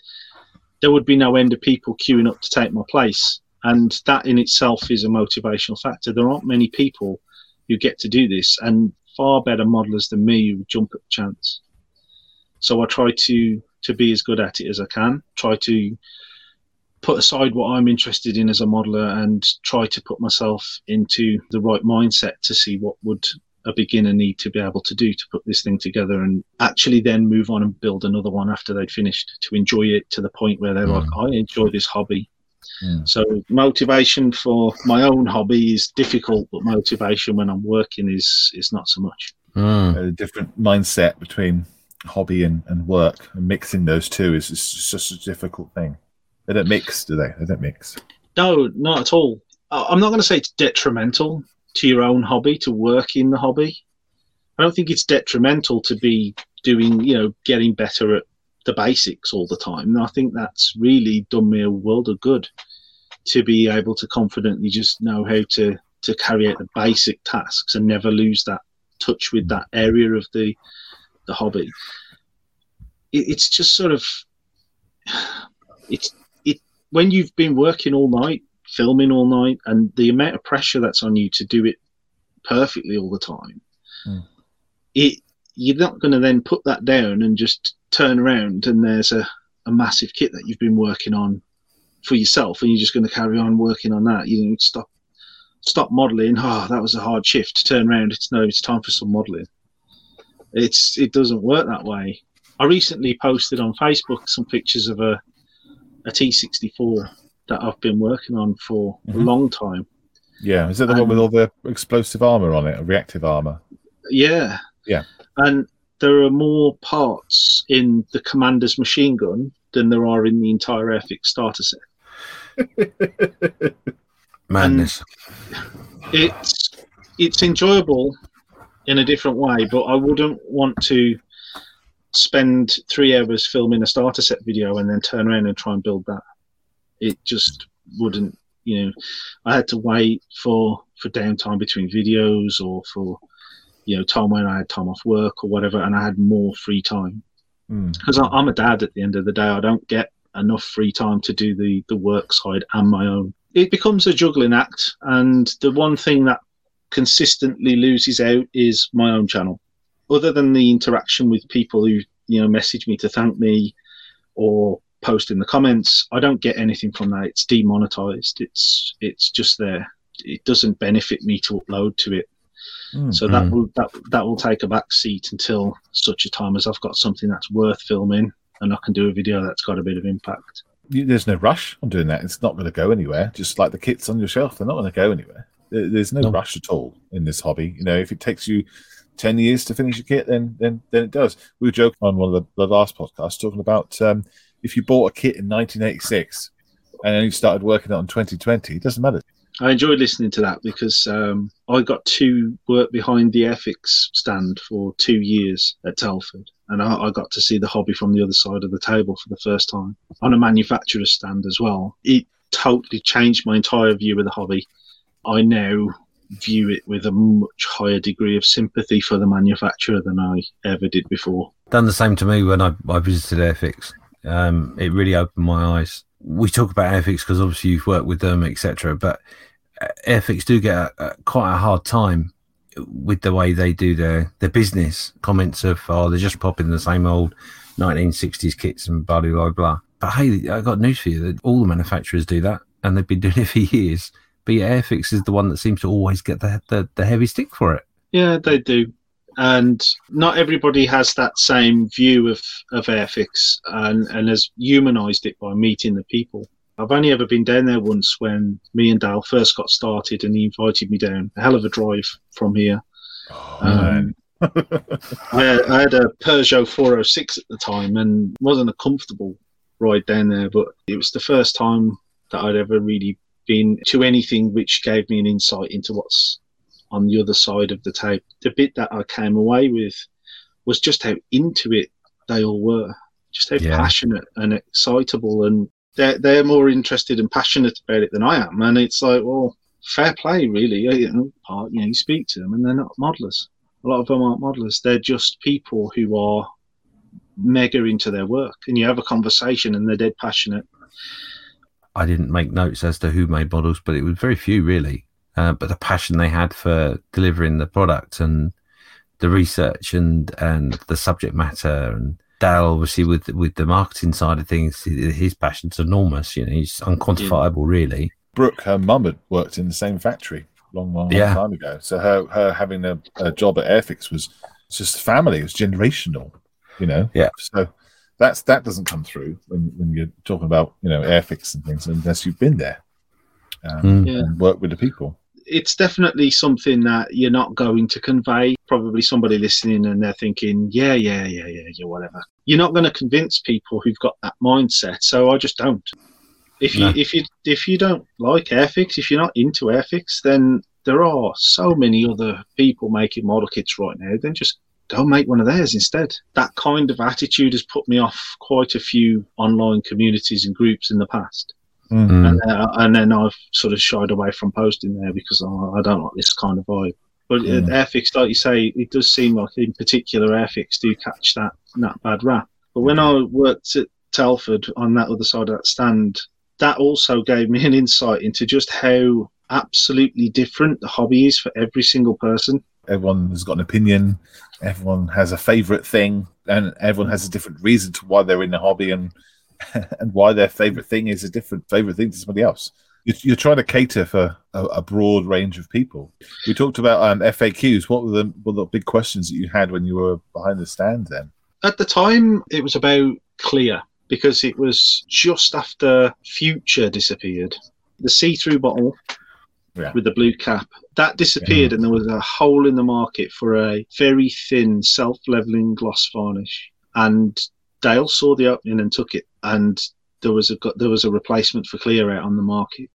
there would be no end of people queuing up to take my place, and that in itself is a motivational factor. There aren't many people who get to do this, and far better modelers than me who jump at the chance. So I try to to be as good at it as I can. Try to put aside what I'm interested in as a modeler and try to put myself into the right mindset to see what would a beginner need to be able to do to put this thing together and actually then move on and build another one after they'd finished to enjoy it to the point where they're mm. like, I enjoy this hobby. Mm. So motivation for my own hobby is difficult, but motivation when I'm working is is not so much.
Mm. A different mindset between hobby and, and work and mixing those two is, is just a difficult thing. They don't mix, do they? They don't mix.
No, not at all. I'm not going to say it's detrimental to your own hobby to work in the hobby. I don't think it's detrimental to be doing, you know, getting better at the basics all the time. I think that's really done me a world of good to be able to confidently just know how to to carry out the basic tasks and never lose that touch with that area of the the hobby. It, it's just sort of it's it when you've been working all night, filming all night, and the amount of pressure that's on you to do it perfectly all the time. Mm. It you're not going to then put that down and just turn around and there's a, a massive kit that you've been working on for yourself and you're just going to carry on working on that. You know, stop stop modeling. Oh, that was a hard shift. Turn around. It's no, it's time for some modeling. It's it doesn't work that way. I recently posted on Facebook some pictures of a a T64 that I've been working on for mm-hmm. a long time.
Yeah, is it the one with all the explosive armor on it, reactive armor?
Yeah,
yeah.
And there are more parts in the commander's machine gun than there are in the entire Airfix starter set.
Madness.
And it's it's enjoyable in a different way, but I wouldn't want to spend three hours filming a starter set video and then turn around and try and build that. It just wouldn't, you know. I had to wait for for downtime between videos or for you know time when I had time off work or whatever, and I had more free time because mm. I'm a dad at the end of the day. I don't get enough free time to do the the work side and my own. It becomes a juggling act, and the one thing that consistently loses out is my own channel. Other than the interaction with people who you know message me to thank me or post in the comments, I don't get anything from that. It's demonetized. It's it's just there. It doesn't benefit me to upload to it. Mm, so that mm. will that that will take a back seat until such a time as I've got something that's worth filming and I can do a video that's got a bit of impact.
There's no rush on doing that. It's not going to go anywhere. Just like the kits on your shelf, they're not going to go anywhere. There's no, no, rush at all in this hobby. You know, if it takes you ten years to finish a kit, then then then it does. We were joking on one of the, the last podcasts talking about um, if you bought a kit in 1986 and then you started working on 2020, it doesn't matter.
I enjoyed listening to that because um, I got to work behind the Airfix stand for two years at Telford, and I, I, got to see the hobby from the other side of the table for the first time on a manufacturer's stand as well. It totally changed my entire view of the hobby. I now view it with a much higher degree of sympathy for the manufacturer than I ever did before.
Done the same to me when I, I visited Airfix. Um, it really opened my eyes we talk about Airfix because obviously you've worked with them, etc. But uh, Airfix do get a, a, quite a hard time with the way they do their their business. Comments of oh they're just popping the same old 1960s kits and blah blah blah. But hey, I got news for you: that all the manufacturers do that, and they've been doing it for years. But yeah, Airfix is the one that seems to always get the, the, the heavy stick for it.
Yeah, they do. and not everybody has that same view of, of Airfix and, and has humanized it by meeting the people. I've only ever been down there once when me and Dale first got started, and he invited me down. A hell of a drive from here.
Oh,
Um, I, had, I had a Peugeot 406 at the time, and wasn't a comfortable ride down there. But it was the first time that I'd ever really been to anything which gave me an insight into what's on the other side of the tape. The bit that I came away with was just how into it they all were, just how
Yeah.
passionate and excitable, and they're they're more interested and passionate about it than I am. And it's like, well, fair play, really. You know, part- you know, you speak to them, and they're not modelers. A lot of them aren't modelers. They're just people who are mega into their work, and you have a conversation, and they're dead passionate.
I didn't make notes as to who made models, but it was very few really. Uh, but the passion they had for delivering the product and the research and and the subject matter and Dale obviously with with the marketing side of things, his passion's enormous. You know, he's unquantifiable really.
Brooke, her mum had worked in the same factory long, long, long
Yeah.
time ago. So her her having a, a job at Airfix was just family. It was generational, you know.
Yeah.
So that's that doesn't come through when, when you're talking about you know Airfix and things unless you've been there um,
Mm.
Yeah.
and worked with the people.
it's definitely something that you're not going to convey. Probably somebody listening and they're thinking, yeah, yeah, yeah, yeah, yeah, whatever. You're not going to convince people who've got that mindset. So I just don't. If you
No.
if you if you don't like Airfix, if you're not into Airfix, then there are so many other people making model kits right now. Then just go make one of theirs instead. That kind of attitude has put me off quite a few online communities and groups in the past
Mm.
and, uh, and then I've sort of shied away from posting there because I, I don't like this kind of vibe. But uh, Airfix, like you say, it does seem like in particular Airfix do catch that that bad rap. But when I worked at Telford on that other side of that stand, that also gave me an insight into just how absolutely different the hobby is for every single person.
Everyone has got an opinion. Everyone has a favorite thing, and everyone has a different reason to why they're in the hobby and and why their favorite thing is a different favorite thing to somebody else. You're, you're trying to cater for a, a broad range of people. We talked about um, FAQs. What were the were the big questions that you had when you were behind the stand? Then
At the time, it was about clear because it was just after Future disappeared. The see-through bottle
Yeah.
with the blue cap that disappeared, and there was a hole in the market for a very thin self-leveling gloss varnish. And Dale saw the opening and took it, and there was a there was a replacement for clear out on the market.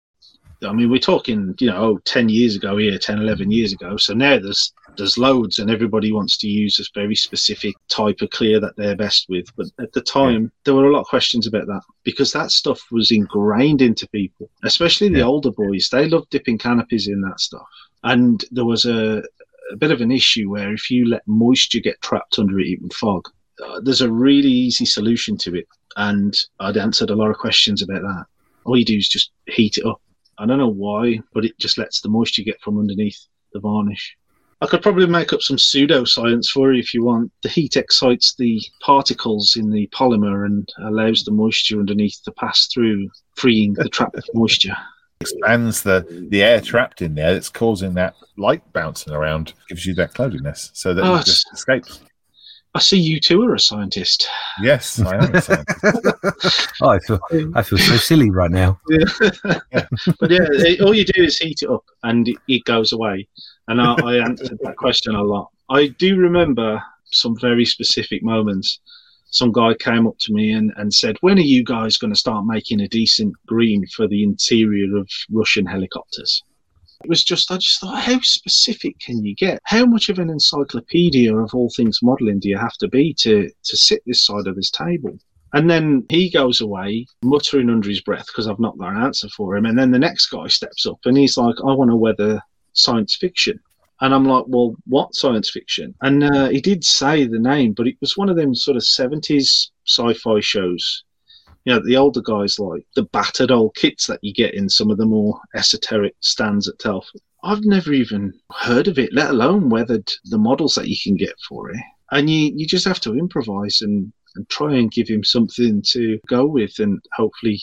I mean, we're talking, you know, oh, 10 years ago here, 10, 11 years ago. So now there's there's loads, and everybody wants to use this very specific type of clear that they're best with. But at the time, there were a lot of questions about that because that stuff was ingrained into people, especially the
Yeah.
older boys. They loved dipping canopies in that stuff, and there was a, a bit of an issue where if you let moisture get trapped under it, it would fog. Uh, there's a really easy solution to it, and I'd answered a lot of questions about that. All you do is just heat it up. I don't know why, but it just lets the moisture get from underneath the varnish. I could probably make up some pseudoscience for you if you want. The heat excites the particles in the polymer and allows the moisture underneath to pass through, freeing the trapped moisture.
expands the the air trapped in there that's causing that light bouncing around. Gives you that cloudiness, so that
Oh,
it just escapes.
I see you too are a scientist.
Yes, I am. a scientist.
Oh, I feel I feel so silly right now.
but yeah, it, all you do is heat it up and it, it goes away. And I, I answered that question a lot. I do remember some very specific moments. Some guy came up to me and, and said, When are you guys going to start making a decent green for the interior of Russian helicopters? It was just, I just thought, how specific can you get? How much of an encyclopedia of all things modelling do you have to be to, to sit this side of this table? And then he goes away, muttering under his breath because I've not got an answer for him. And then the next guy steps up and he's like, I want to weather science fiction. And I'm like, well, what science fiction? And uh, he did say the name, but it was one of them sort of 70s sci fi shows. You know, the older guys like the battered old kits that you get in some of the more esoteric stands at Telford. I've never even heard of it, let alone weathered the models that you can get for it. And you, you just have to improvise and and try and give him something to go with and hopefully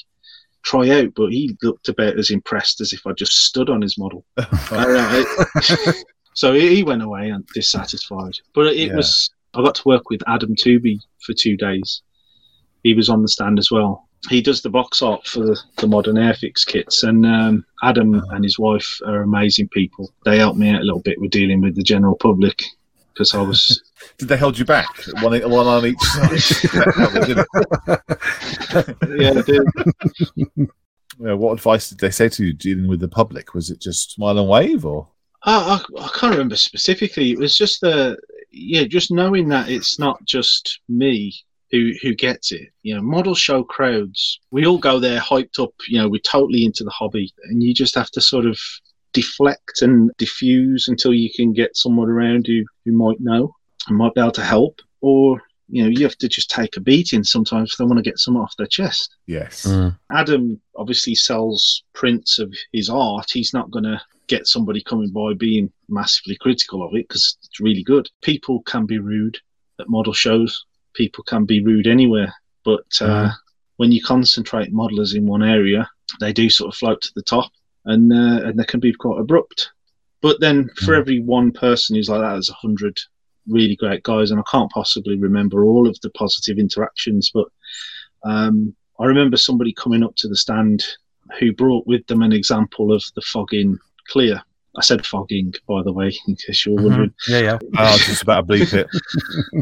try out. But he looked about as impressed as if I just stood on his model. Uh, So he went away and dissatisfied. But it
Yeah.
was I got to work with Adam Tooby for two days. He was on the stand as well. He does the box art for the, the modern Airfix kits, and um, Adam and his wife are amazing people. They helped me out a little bit with dealing with the general public because I was
Did they hold you back? One, one on each side.
yeah, they,
Yeah, what advice did they say to you dealing with the public? Was it just smile and wave, or
I, I, I can't remember specifically. It was just the yeah, just knowing that it's not just me who who gets it. You know, model show crowds. We all go there hyped up. You know, we're totally into the hobby, and you just have to sort of deflect and diffuse until you can get someone around who who might know and might be able to help, or you know, you have to just take a beating sometimes if they want to get some off their chest.
yes?
Mm.
Adam obviously sells prints of his art. He's not going to get somebody coming by being massively critical of it because it's really good. People can be rude at model shows. People can be rude anywhere. But uh,
Mhm.
when you concentrate modelers in one area, they do sort of float to the top and, uh, and they can be quite abrupt. But then for
Mhm.
every one person who's like that, there's a hundred really great guys. And I can't possibly remember all of the positive interactions, but um, I remember somebody coming up to the stand who brought with them an example of the fogging clear. I said fogging, by the way, in case you're wondering.
Yeah, yeah.
Oh, I was just about to bleep it.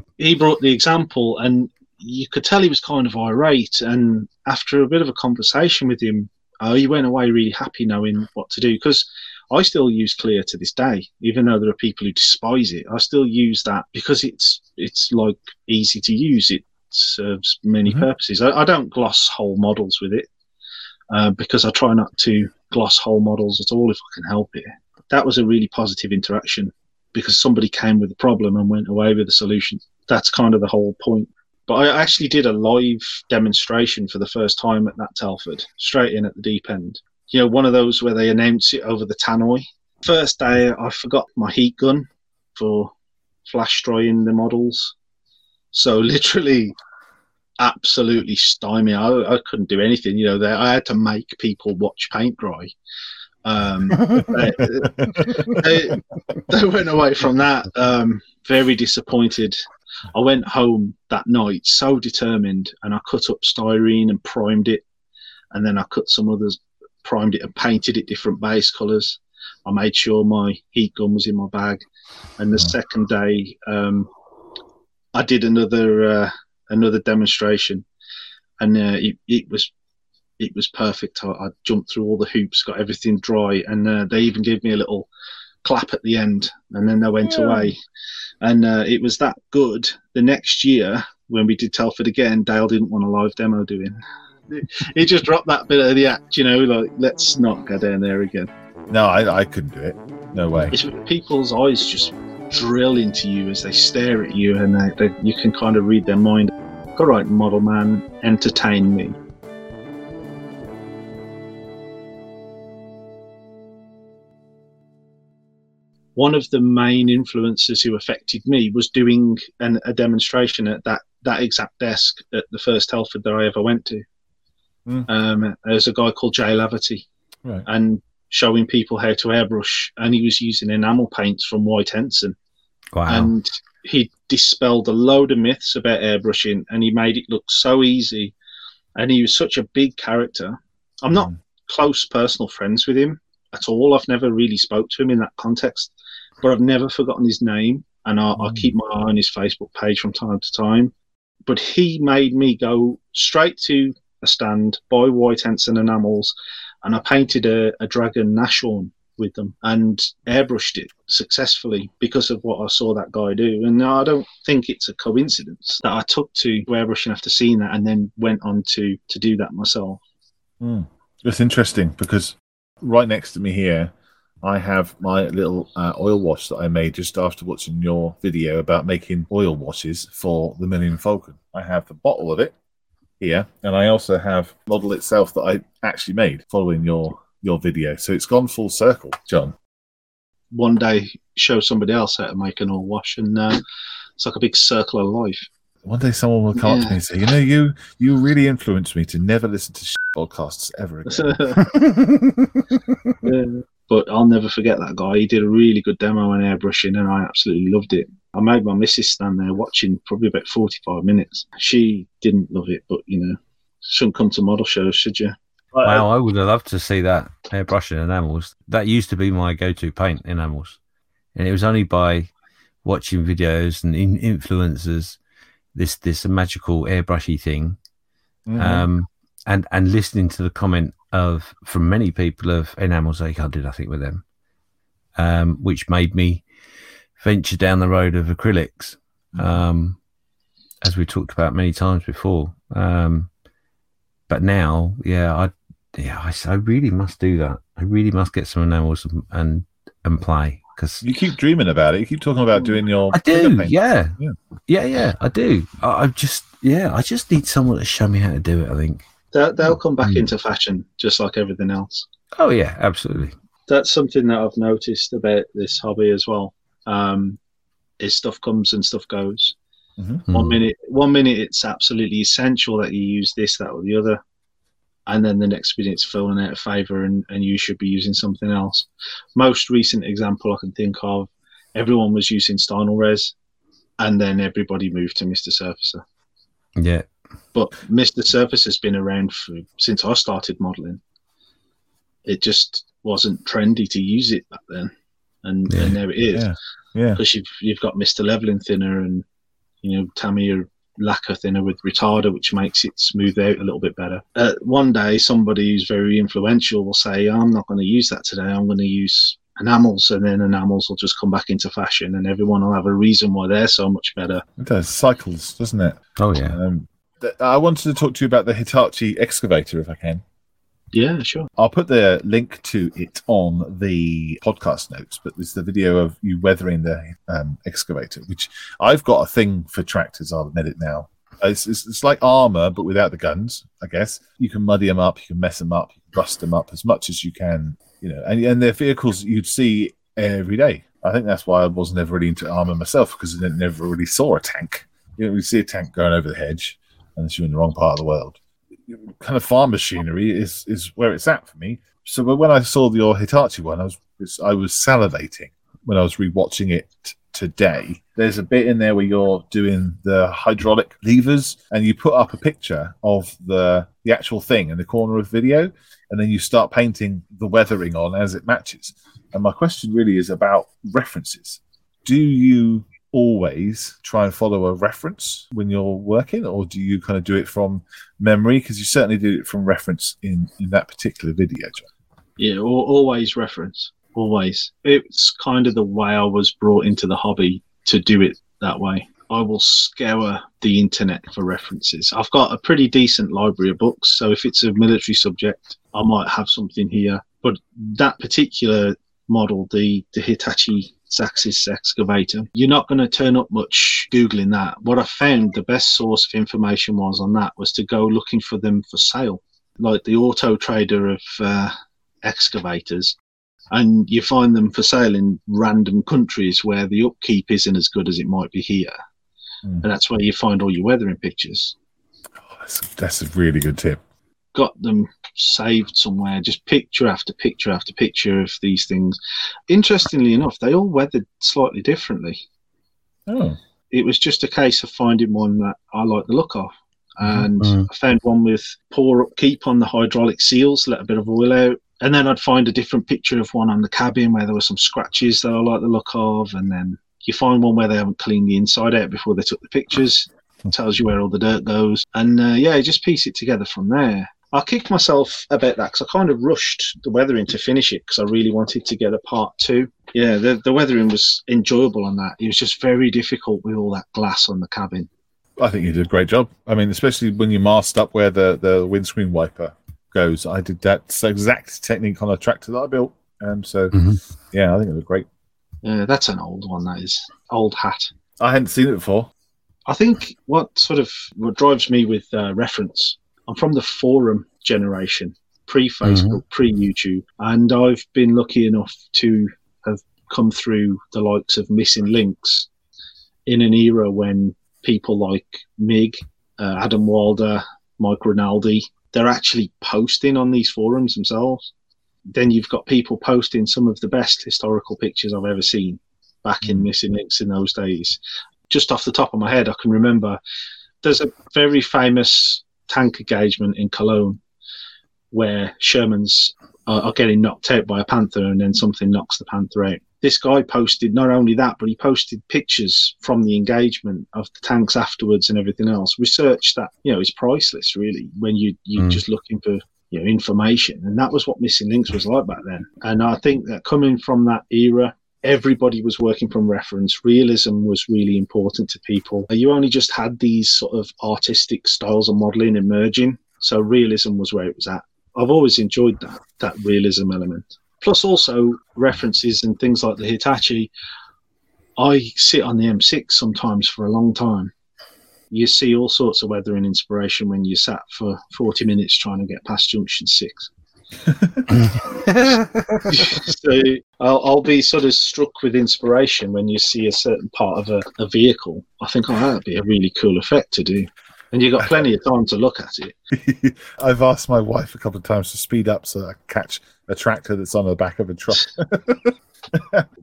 He brought the example, and you could tell he was kind of irate. And after a bit of a conversation with him, uh, he went away really happy knowing what to do. Because I still use Clear to this day, even though there are people who despise it. I still use that because it's it's like easy to use. It serves many
Mhm.
purposes. I, I don't gloss whole models with it uh, because I try not to gloss whole models at all if I can help it. That was a really positive interaction because somebody came with a problem and went away with a solution. That's kind of the whole point. But I actually did a live demonstration for the first time at that Telford, straight in at the deep end. You know, one of those where they announce it over the tannoy. First day, I forgot my heat gun for flash drying the models. So literally, absolutely stymie. I, I couldn't do anything. You know, they, I had to make people watch paint dry. Um, they, they, they went away from that um, very disappointed. I went home that night so determined, and I cut up styrene and primed it, and then I cut some others, primed it and painted it different base colours. I made sure my heat gun was in my bag, and the second day um, I did another uh, another demonstration, and uh, it, it was it was perfect. I, I jumped through all the hoops, got everything dry, and uh, they even gave me a little clap at the end, and then they went
Yeah.
away. And uh, it was that good. The next year, when we did Telford again, Dale didn't want a live demo doing. He just dropped that bit of the act, you know, like let's not go down there again.
No, I, I couldn't do it. No way.
It's people's eyes just drill into you as they stare at you, and they, they, you can kind of read their mind. All right, model man, entertain me. One of the main influences who affected me was doing an, a demonstration at that, that exact desk at the first Telford that I ever went to.
Mm.
Um, there's a guy called Jay Laverty,
Right.
and showing people how to airbrush, and he was using enamel paints from White Ensign
Wow.
and he dispelled a load of myths about airbrushing and he made it look so easy and he was such a big character i'm not
Mm.
close personal friends with him at all i've never really spoke to him in that context but i've never forgotten his name and I, I
Mm.
keep my eye on his facebook page from time to time but he made me go straight to a stand buy White Ensign enamels and i painted a, a dragon nashorn with them and airbrushed it successfully because of what I saw that guy do. And I don't think it's a coincidence that I took to airbrushing after seeing that and then went on to to do that myself.
Mm. It's interesting because right next to me here, I have my little uh, oil wash that I made just after watching your video about making oil washes for the Millennium Falcon. I have the bottle of it here, and I also have model itself that I actually made following your your video. So it's gone full circle, John.
One day, show somebody else how to make an oil wash, and uh, it's like a big circle of life.
One day someone will come up to me and say, "You know, you you really influenced me to never listen to podcasts ever again."
Yeah. But I'll never forget that guy. He did a really good demo on airbrushing, and I absolutely loved it. I made my missus stand there watching probably about 45 minutes. She didn't love it, but you know, shouldn't come to model shows, should you?
Wow, I would have loved to see that airbrushing enamels. That used to be my go-to paint enamels, and it was only by watching videos and in- influencers this this magical airbrushy thing,
Mhm.
um, and and listening to the comment of from many people of enamels they can't do nothing with them, um, which made me venture down the road of acrylics, um, as we talked about many times before. Um, but now, yeah, I yeah, I, I really must do that. I really must get some enamels and and, and play because
you keep dreaming about it. You keep talking about doing your.
I do. Yeah.
Yeah.
yeah, yeah, I do. I, I just yeah, I just need someone to show me how to do it. I think.
They'll, they'll come back
Mm.
into fashion just like everything else.
Oh yeah, absolutely.
That's something that I've noticed about this hobby as well. Um, is stuff comes and stuff goes. One
Mm.
minute, one minute it's absolutely essential that you use this, that, or the other, and then the next minute it's falling out of favor, and, and you should be using something else. Most recent example I can think of, everyone was using Stynylrez, and then everybody moved to Mr. Surfacer.
Yeah,
But Mr. Surface has been around for, since I started modeling. It just wasn't trendy to use it back then, and,
Yeah.
and now it is
Yeah. Yeah.
because you've you've got Mr. Leveling thinner and you know Tamiya lacquer thinner with retarder, which makes it smooth out a little bit better. Uh, one day, somebody who's very influential will say, "I'm not going to use that today. I'm going to use enamels," and then enamels will just come back into fashion, and everyone will have a reason why they're so much better.
It does cycles, doesn't it?
oh yeah.
Um, th- I wanted to talk to you about the Hitachi excavator, if I can.
Yeah, sure.
I'll put the link to it on the podcast notes, but there's the video of you weathering the um, excavator, which I've got a thing for tractors. I'll admit it now. It's, it's, it's like armor, but without the guns, I guess. You can muddy them up, you can mess them up, you can rust them up as much as you can, you know, and, and they're vehicles you'd see every day. I think that's why I wasn't ever really into armor myself because I never really saw a tank. You know, we see a tank going over the hedge, unless you're in the wrong part of the world kind of farm machinery is is where it's at for me. So, when I saw your Hitachi one, I was- I was salivating when I was rewatching it today. There's a bit in there where you're doing the hydraulic levers, and you put up a picture of the the actual thing in the corner of video, and then you start painting the weathering on as it matches. And my question really is about references. Do you always try and follow a reference when you're working, or do you kind of do it from memory? Because you certainly did it from reference in in that particular video. John.
Yeah, al- always reference. Always. It's kind of the way I was brought into the hobby to do it that way. I will scour the internet for references. I've got a pretty decent library of books, so if it's a military subject, I might have something here. But that particular model, the, the Hitachi Zaxis excavator, you're not going to turn up much Googling that. What I found the best source of information was on that was to go looking for them for sale, like the auto trader of uh, excavators and you find them for sale in random countries where the upkeep isn't as good as it might be here.
Mm.
And that's where you find all your weathering pictures.
Oh, that's, that's a really good tip.
Got them saved somewhere, just picture after picture after picture of these things. Interestingly enough, they all weathered slightly differently.
Oh,
It was just a case of finding one that I like the look of. And
Mhm.
I found one with poor upkeep on the hydraulic seals, let a bit of oil out. And then I'd find a different picture of one on the cabin where there were some scratches that I like the look of. And then you find one where they haven't cleaned the inside out before they took the pictures. It tells you where all the dirt goes. And uh, yeah, just piece it together from there. I kicked myself about that because I kind of rushed the weathering to finish it because I really wanted to get a part two. Yeah, the, the weathering was enjoyable on that. It was just very difficult with all that glass on the cabin.
I think you did a great job. I mean, especially when you masked up where the, the windscreen wiper goes. I did that exact technique on a tractor that I built. Um, so,
Mhm.
yeah, I think it was great.
Yeah, that's an old one. That is old hat.
I hadn't seen it before.
I think what sort of what drives me with uh, reference. I'm from the forum generation, pre Facebook, pre YouTube, and I've been lucky enough to have come through the likes of Missing-Lynx in an era when people like Mig, uh, Adam Wilder, Mike Rinaldi, they're actually posting on these forums themselves. then you've got people posting some of the best historical pictures I've ever seen back in missing links in those days. Just off the top of my head, I can remember there's a very famous tank engagement in Cologne where Shermans are, are getting knocked out by a panther and then something knocks the panther out. This guy posted not only that, but he posted pictures from the engagement of the tanks afterwards and everything else. Research that you know is priceless, really, when you you're
Mm.
just looking for you know information, and that was what Missing-Lynx was like back then. And I think that coming from that era, everybody was working from reference. Realism was really important to people. You only just had these sort of artistic styles of modelling emerging, so realism was where it was at. I've always enjoyed that that realism element. Plus, also references and things like the Hitachi. I sit on the M6 sometimes for a long time. You see all sorts of weather and inspiration when you sat for 40 minutes trying to get past junction six. so I'll, I'll be sort of struck with inspiration when you see a certain part of a, a vehicle. I think, oh, that'd be a really cool effect to do. And you've got plenty of time to look at it.
I've asked my wife a couple of times to speed up so I catch a tractor that's on the back of a truck.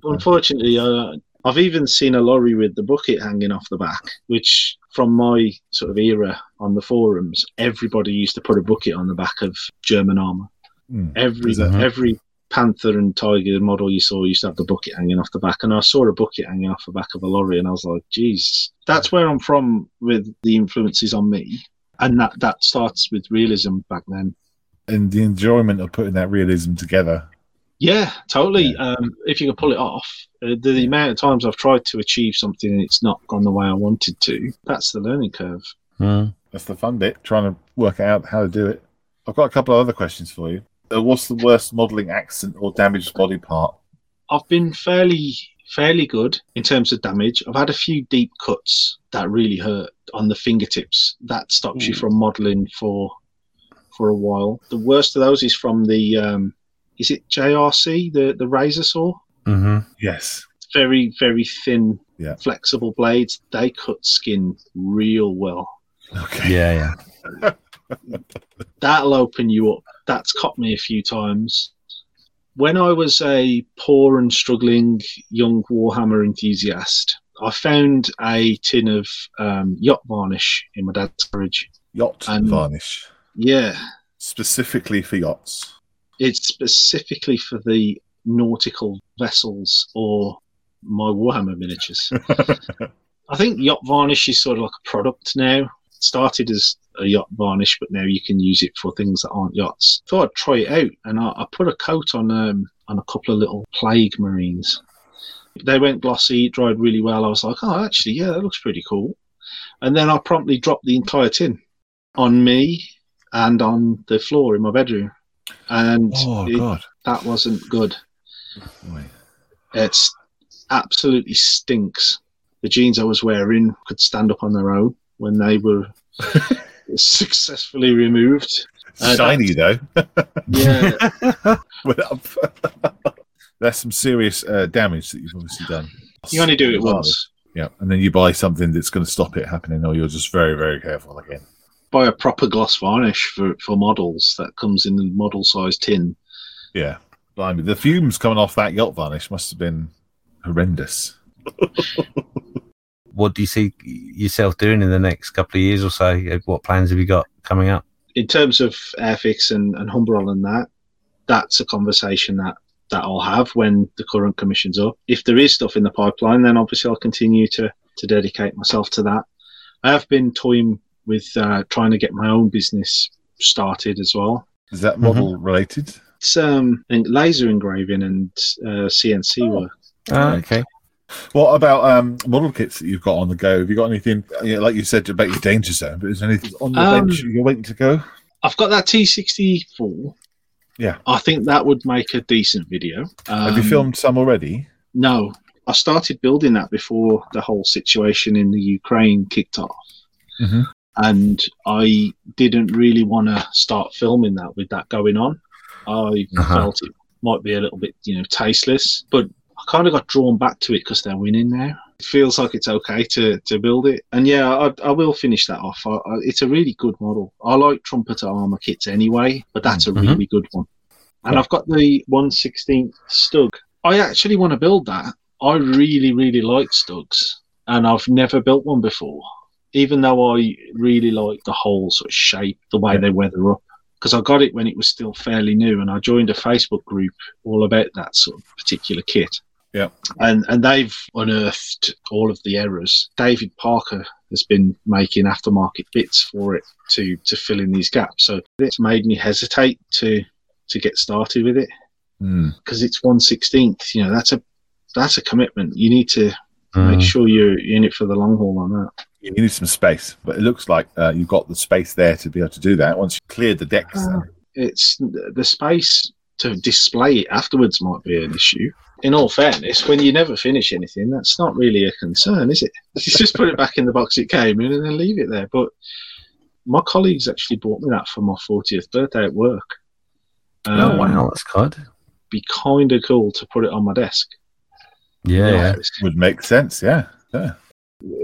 Unfortunately, uh, I've even seen a lorry with the bucket hanging off the back, which from my sort of era on the forums, everybody used to put a bucket on the back of German armour.
Hmm.
Every
Is
every Panther and Tiger model you saw used to have the bucket hanging off the back, and I saw a bucket hanging off the back of a lorry, and I was like, "Jesus, that's where I'm from with the influences on me." And that that starts with realism back then.
And the enjoyment of putting that realism together.
Yeah, totally. Um, if you can pull it off, uh, the, the amount of times I've tried to achieve something and it's not gone the way I wanted to, that's the learning curve.
Mm.
That's the fun bit, trying to work out how to do it. I've got a couple of other questions for you. Uh, what's the worst modelling accident or damaged body part?
I've been fairly fairly good in terms of damage. I've had a few deep cuts that really hurt on the fingertips. That stops you from modelling for for a while. The worst of those is from the um, is it JRC the the razor saw?
hmm
Yes.
Very very thin,
Yeah.
flexible blades. They cut skin real well.
Okay.
Yeah, yeah.
that'll open you up. That's caught me a few times. When I was a poor and struggling young Warhammer enthusiast, I found a tin of um, yacht varnish in my dad's garage.
Yacht
And-
varnish.
Yeah,
Specifically for yachts.
it's specifically for the nautical vessels or my Warhammer miniatures. I think yacht varnish is sort of like a product now. Started as a yacht varnish, but now you can use it for things that aren't yachts. Thought I'd try it out, and I, I put a coat on um, on a couple of little plague marines. They went glossy, dried really well. I was like, oh, actually, yeah, that looks pretty cool. And then I promptly dropped the entire tin on me and on the floor in my bedroom, and
Oh,
it-
God.
that wasn't good.
Boy.
It's absolutely stinks. The jeans I was wearing could stand up on their own when they were successfully removed. Uh,
Shiny, though.
Yeah.
That's some serious uh, damage that you've obviously done.
you only do it once.
Yeah, and then you buy something that's going to stop it happening, or you're just very, very careful again.
Buy a proper gloss varnish for, for models that comes in the model size tin.
Yeah, blimey, the fumes coming off that yacht varnish must have been horrendous.
What do you see yourself doing in the next couple of years or so? What plans have you got coming up?
In terms of Airfix and, and Humbrol and that, that's a conversation that, that I'll have when the current commission's up. If there is stuff in the pipeline, then obviously I'll continue to, to dedicate myself to that. I have been toying with uh, trying to get my own business started as well.
Is that model related?
It's um, laser engraving and uh, CNC
Oh.
work.
Ah, okay.
What about um, model kits that you've got on the go? Have you got anything, you know, like you said about your danger zone, but is there anything on the
Um,
bench you're waiting to go?
I've got that T64.
Yeah.
I think that would make a decent video.
Have you
Um,
filmed some already?
No, I started building that before the whole situation in the Ukraine kicked off.
Mhm.
And I didn't really want to start filming that with that going on. I
Uh-huh.
felt it might be a little bit, you know, tasteless, but I kind of got drawn back to it because they're winning now. It feels like it's okay to, to build it. And yeah, I, I will finish that off. I, I, it's a really good model. I like trumpeter armor kits anyway, but that's a
Mhm.
really good one. and
Yeah.
I've got the 116th Stug. I actually want to build that. I really, really like Stugs, and I've never built one before. Even though I really like the whole sort of shape, the way
Yeah.
they weather up, because I got it when it was still fairly new, and I joined a Facebook group all about that sort of particular kit.
Yeah.
and and they've unearthed all of the errors. David Parker has been making aftermarket bits for it to to fill in these gaps. So it's made me hesitate to to get started with it
Hmm.
because it's one sixteenth. You know, that's a that's a commitment. You need to
Mm.
make sure you're in it for the long haul on that.
You need some space, but it looks like uh, you've got the space there to be able to do that once you've cleared the decks.
Uh, It's the space to display it afterwards might be an issue. In all fairness, when you never finish anything, that's not really a concern, is it? You just put it back in the box it came in and then leave it there. But my colleagues actually bought me that for my 40th birthday at work.
oh
Um,
wow, that's good.
Be kind of cool to put it on my desk.
Yeah, yeah.
Would make sense, yeah. Yeah.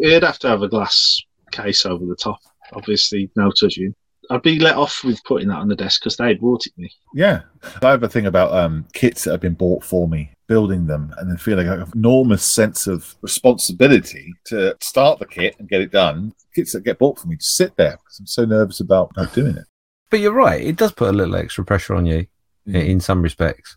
It'd have to have a glass case over the top, obviously, no touching. I'd be let off with putting that on the desk because they bought it me.
Yeah. I have a thing about um, kits that have been bought for me, building them, and then feeling an enormous sense of responsibility to start the kit and get it done. Kits that get bought for me just sit there because I'm so nervous about not doing it.
But you're right. It does put a little extra pressure on you
Mm.
i- in some respects.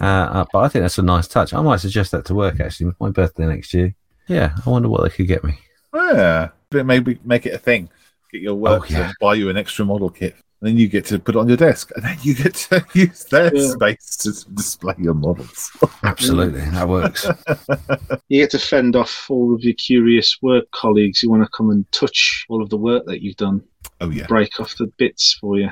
Uh, uh, but I think that's a nice touch. I might suggest that to work actually. With my birthday next year. Yeah, I wonder what they could get me.
Yeah. But maybe make it a thing. Get your work
Oh, yeah.
to buy you an extra model kit. And then you get to put it on your desk, and then you get to use their
Yeah.
space to display your models.
Absolutely, that works.
You get to fend off all of your curious work colleagues who want to come and touch all of the work that you've done,
oh yeah.
break off the bits for you.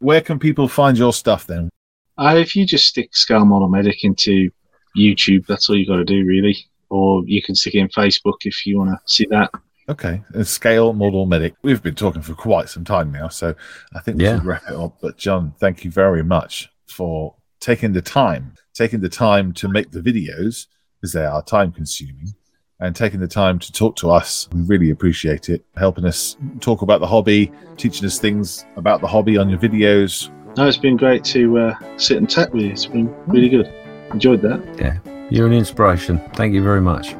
Where can people find your stuff then?
Uh, if you just stick Scale Model Medic into YouTube, that's all you got to do, really. Or you can stick it in Facebook if you want to see that.
Okay, and scale model medic. We've been talking for quite some time now, so I think we
Yeah.
should wrap it up. But John, thank you very much for taking the time, taking the time to make the videos because they are time consuming, and taking the time to talk to us. We really appreciate it. Helping us talk about the hobby, teaching us things about the hobby on your videos.
No, it's been great to uh, sit and chat with you. It's been really good. Enjoyed that.
Yeah, you're an inspiration. Thank you very much.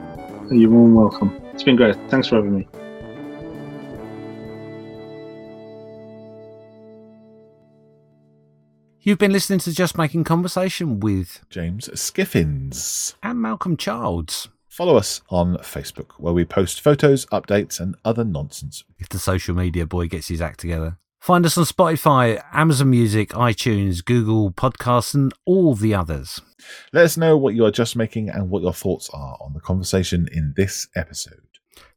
You're warm welcome. It's been great. Thanks for having me.
You've been listening to Just Making Conversation with
James Skiffins.
and Malcolm Childs.
Follow us on Facebook, where we post photos, updates, and other nonsense.
If the social media boy gets his act together. Find us on Spotify, Amazon Music, iTunes, Google Podcasts, and all the others.
Let us know what you are just making and what your thoughts are on the conversation in this episode.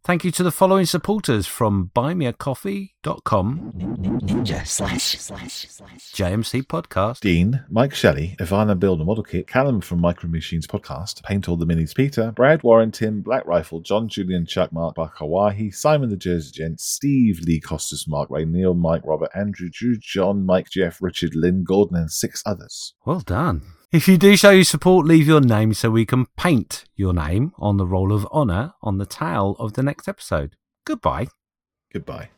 Thank you to the following supporters from buymeacoffee.com,
Ninja slash slash slash.
JMC Podcast,
Dean, Mike Shelley, Ivana Build a Model Kit, Callum from Micro Machines Podcast, Paint All the Minis Peter, Brad Warren, Tim, Black Rifle, John Julian, Chuck Mark, Bakawahi, Simon the Jersey Gent, Steve Lee Costas, Mark Ray, Neil, Mike, Robert, Andrew, Drew, John, Mike, Jeff, Richard, Lynn, Gordon, and six others.
Well done. If you do show your support, leave your name so we can paint your name on the roll of honour on the tail of the next episode. Goodbye.
Goodbye.